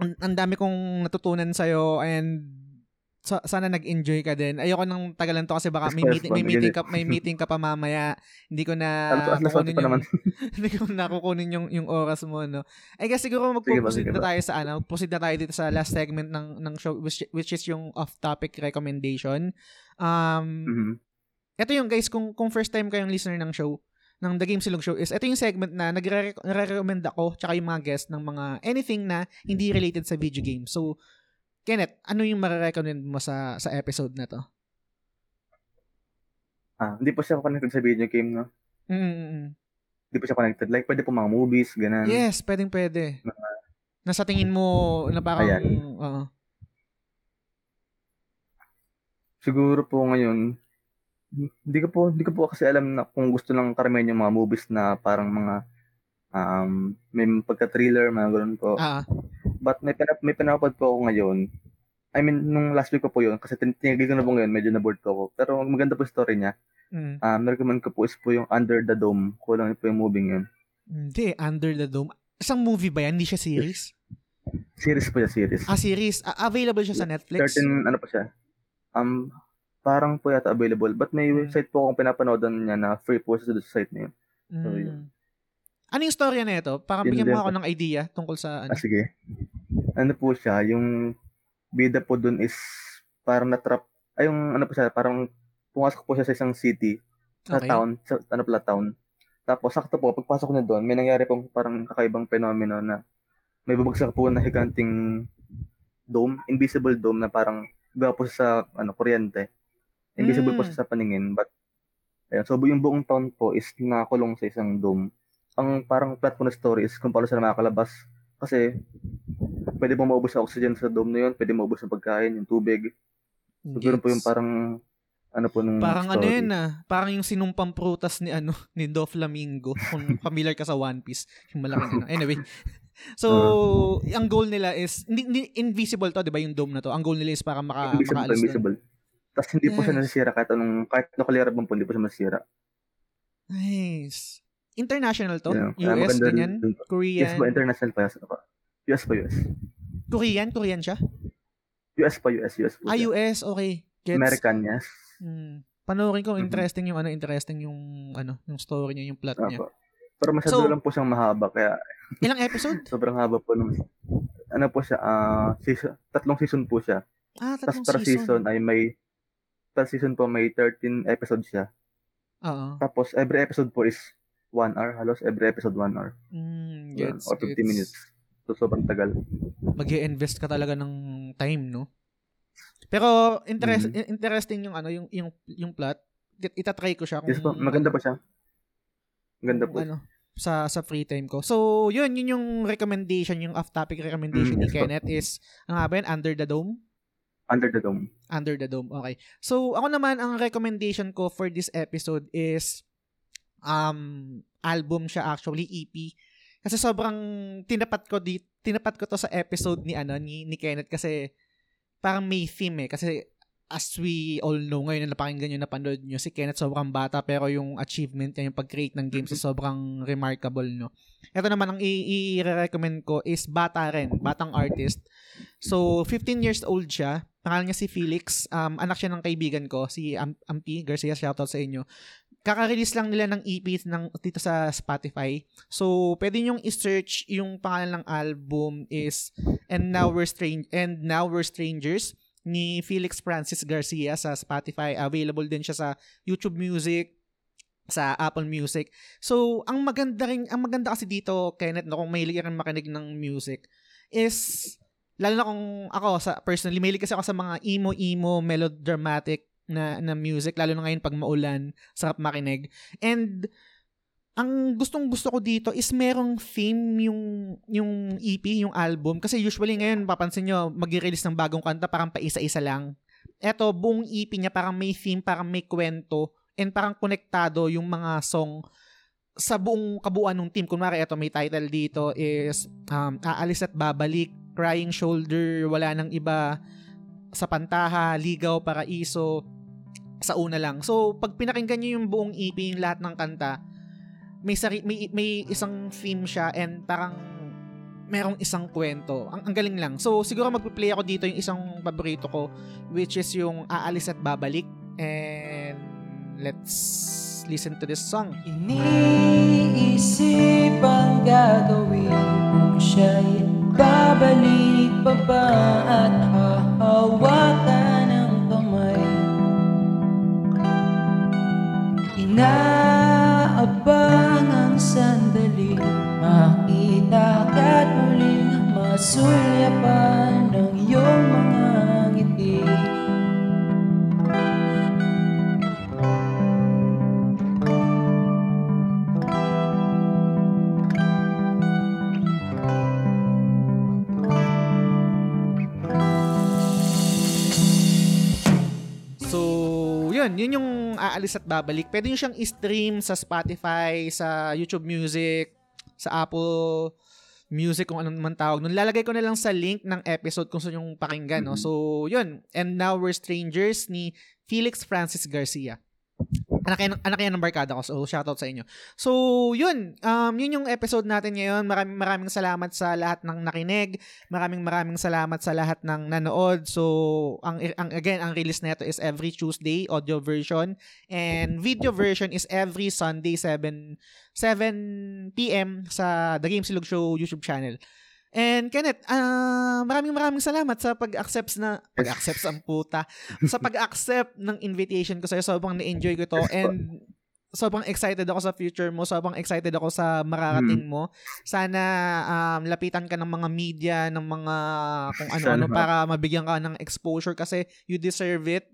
Ang, ang dami kong natutunan sa and sa, sana nag-enjoy ka din. Ayoko nang tagalan to kasi baka may meeting may meeting ka may meeting ka pa mamaya. Hindi ko na kukunin yung *laughs* hindi ko na kukunin yung yung oras mo no. I guess siguro magpo-proceed na tayo sa ano, proceed na tayo dito sa last segment ng ng show which, which is yung off-topic recommendation. Um Mhm. ito yung guys, kung, kung first time kayong listener ng show, ng The Game Silog Show is ito yung segment na nagre- nare-recommend ako tsaka yung mga guest ng mga anything na hindi related sa video game. So, Kenneth, ano yung marirecommend mo sa sa episode na to? Ah, hindi po siya connected sa video game, no? Mm-mm. Hindi po siya connected. Like, pwede po mga movies, ganun. Yes, pwedeng pwede. Na sa tingin mo na parang oo. Siguro po ngayon, hindi ko po, hindi ko po kasi alam na kung gusto lang karamihan yung mga movies na parang mga um, may pagka-thriller, mga ganun po. Ah, But may, pinap may pinapad po ako ngayon. I mean, nung last week ko po yun, kasi tin- tinigil ko na po ngayon, medyo na-board po ako. Pero maganda po yung story niya. mm. Um, recommend ko po is po yung Under the Dome. Kulang po yung movie yun. Hindi, Under the Dome. Isang movie ba yan? Hindi siya series? Series po siya, series. Ah, series. Ah, available siya sa Netflix? Certain, ano po siya. Um, parang po yata available. But may Hmm. website po akong pinapanood niya na free po sa site na yun. So, Mm. yun. Ano yung storya na ito? Para bigyan mo ako ng idea tungkol sa ano. Ah, sige. Ano po siya, yung bida po dun is parang na-trap. Ay, yung ano po siya, parang pumasok po siya sa isang city, sa Okay. town, sa ano pala town. Tapos sakto po, pagpasok niya doon, may nangyari pong parang kakaibang fenomeno na may bubagsak po na higanting dome, invisible dome na parang gawa po sa ano, kuryente. Invisible po Mm. siya sa paningin, but ayun, so yung buong town po is nakakulong sa isang dome. Ang parang plot po na story is kung paano sila makakalabas. Kasi pwede po maubos ang oxygen sa dome na yun, pwede maubos ang pagkain, yung tubig. So, ganun po yung Gets. parang ano po nung Parang ano story. yun ah, parang yung sinumpang prutas ni ano, *laughs* ni Doflamingo. Kung *laughs* familiar ka sa One Piece, yung malaking ano. Anyway. *laughs* So, ang goal nila is, hindi, hindi- invisible to, di ba, yung dome na to. Ang goal nila is para maka, invisible, makaalis doon. invisible. Tapos hindi po siya Yes. nasisira kahit anong, kahit nuclear bomb po, hindi po siya masisira. Nice. International to? Yeah. US, maganda ganyan? Korean? Yes po, international pa. Yes. US po, US. Korean? Korean siya? US po, US, US po. Ah. US, okay. Gets. American, yes. Hmm. Panoorin ko, Mhm. interesting yung ano, interesting yung ano, yung story niya, yung plot niya. Pero masyado So- lang po siyang mahaba, kaya *laughs* Ilang episode? *laughs* sobrang haba po nung, ano po siya, ah, season, tatlong season po siya. Ah, Tapos tatlong per season. season ay may, per season po may 13 episodes siya. Oo. Tapos every episode po is 1 hour, halos every episode 1 hour. Mm, gets, or 50 gets. minutes. So, sobrang tagal. mag invest ka talaga ng time, no? Pero interest, Mhm. interesting yung ano, yung yung yung plot. It- Itatry ko siya kung Yes po, maganda po siya. Maganda po. ano sa sa free time ko. So, yun yun yung recommendation, yung off-topic recommendation Mm, ni yes po. Kenneth is ano nga ba yun? Under the Dome? Under the Dome. Under the Dome. Okay. So, ako naman, ang recommendation ko for this episode is um album siya actually, EP. Kasi sobrang tinapat ko di tinapat ko to sa episode ni ano ni, ni Kenneth kasi parang may theme eh. Kasi as we all know ngayon na napakinggan nyo, napanood nyo, si Kenneth sobrang bata pero yung achievement niya, yung pag-create ng games is sobrang remarkable, no? Ito naman ang i-recommend ko is bata rin, batang artist. So, 15 years old siya. Pangalan niya si Felix. Um, anak siya ng kaibigan ko, si Am- Ampi Garcia. Shoutout sa inyo. Kaka-release lang nila ng EP ng, dito sa Spotify. So, pwede niyong i-search yung pangalan ng album is And Now We're Strange And Now We're Strangers ni Felix Francis Garcia sa Spotify. Available din siya sa YouTube Music, sa Apple Music. So, ang maganda rin, ang maganda kasi dito, Kenneth, no, kung mahilig ka makinig ng music, is, lalo na kung ako, sa, personally, mahilig kasi ako sa mga emo-emo, melodramatic na, na music, lalo na ngayon pag maulan, sarap makinig. And, ang gustong gusto ko dito is merong theme yung yung EP, yung album kasi usually ngayon papansin nyo mag-release ng bagong kanta parang paisa-isa lang. Eto buong EP niya parang may theme, parang may kwento and parang konektado yung mga song sa buong kabuuan ng team. Kunwari, eto may title dito is um, Aalis at Babalik, Crying Shoulder, Wala nang iba, Sa Pantaha, Ligaw, Paraiso, sa una lang. So, pag pinakinggan nyo yung buong EP, yung lahat ng kanta, may, sari, may, may isang theme siya and parang merong isang kwento. Ang, ang galing lang. So, siguro magpi-play ako dito yung isang paborito ko, which is yung Aalis at Babalik. And let's listen to this song. Iniisip ang gagawin kung siya'y babalik pa ba at hahawakan Inaabang ang sandali Makita ka't muling masulyapan Ang iyong mga ngiti. So, yun, yun yung aalis at babalik. Pwede nyo siyang i-stream sa Spotify, sa YouTube Music, sa Apple Music, kung anong man tawag. Nun, lalagay ko na lang sa link ng episode kung gusto nyong pakinggan. No? Mhm. So, yun. And Now We're Strangers ni Felix Francis Garcia. Anak yan, anak yan ng barkada ko. So, shoutout sa inyo. So, yun. Um, yun yung episode natin ngayon. Maraming maraming salamat sa lahat ng nakinig. Maraming maraming salamat sa lahat ng nanood. So, ang, ang again, ang release nito is every Tuesday, audio version. And video version is every Sunday, 7, 7 p.m. sa The Game Silog Show YouTube channel. And Kenneth, ah maraming maraming salamat sa pag-accept na pag-accept ang puta sa pag-accept ng invitation ko sa'yo. Sobrang na-enjoy ko to and sobrang excited ako sa future mo. Sobrang excited ako sa mararating Hmm. mo. Sana um, lapitan ka ng mga media, ng mga kung ano-ano para mabigyan ka ng exposure kasi you deserve it.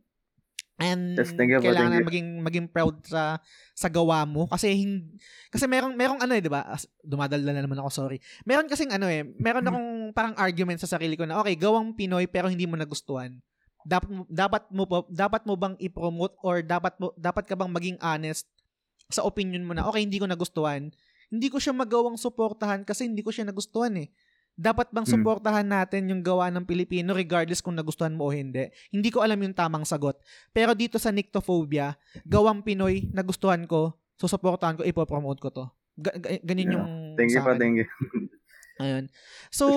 And Yes, thank you kailangan thank you. maging maging proud sa sa gawa mo kasi hin, kasi merong merong ano eh, 'di ba? Dumadaldal na naman ako, sorry. Meron kasing ano eh, meron Hmm. akong parang argument sa sarili ko na okay, gawang Pinoy pero hindi mo nagustuhan. Dapat dapat mo dapat mo bang i-promote or dapat mo dapat ka bang maging honest sa opinion mo na okay, hindi ko nagustuhan. Hindi ko siya magawang suportahan kasi hindi ko siya nagustuhan eh. Dapat bang Hmm. suportahan natin yung gawa ng Pilipino regardless kung nagustuhan mo o hindi? Hindi ko alam yung tamang sagot. Pero dito sa Nyctophobia, gawang Pinoy, nagustuhan ko, susuportahan ko, ipopromote ko to. Ga- ganyan Yeah. yung Thank you akin. thank you. Ayun. So.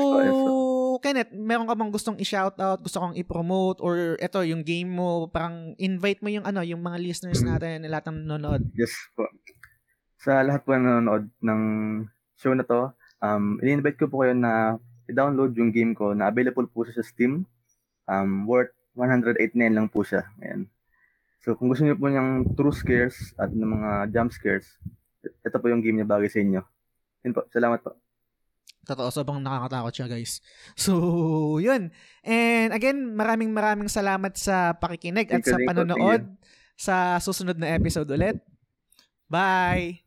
Kenneth, meron ka bang gustong i-shoutout, gusto kong i-promote, or eto, yung game mo, parang invite mo yung ano, yung mga listeners natin, lahat ng nanonood. Yes po. Sa lahat po na nanonood ng show na to, um, in-invite ko po kayo na i-download yung game ko na available po siya sa Steam. Um, worth 189 lang po siya. Ayan. So kung gusto niyo po ng true scares at ng mga jump scares, ito po yung game na bagay sa inyo. Yun po. Salamat po. Totoo, sobrang nakakatakot siya, guys. So, yun. And again, maraming maraming salamat sa pakikinig at sa panonood sa susunod na episode ulit. Bye!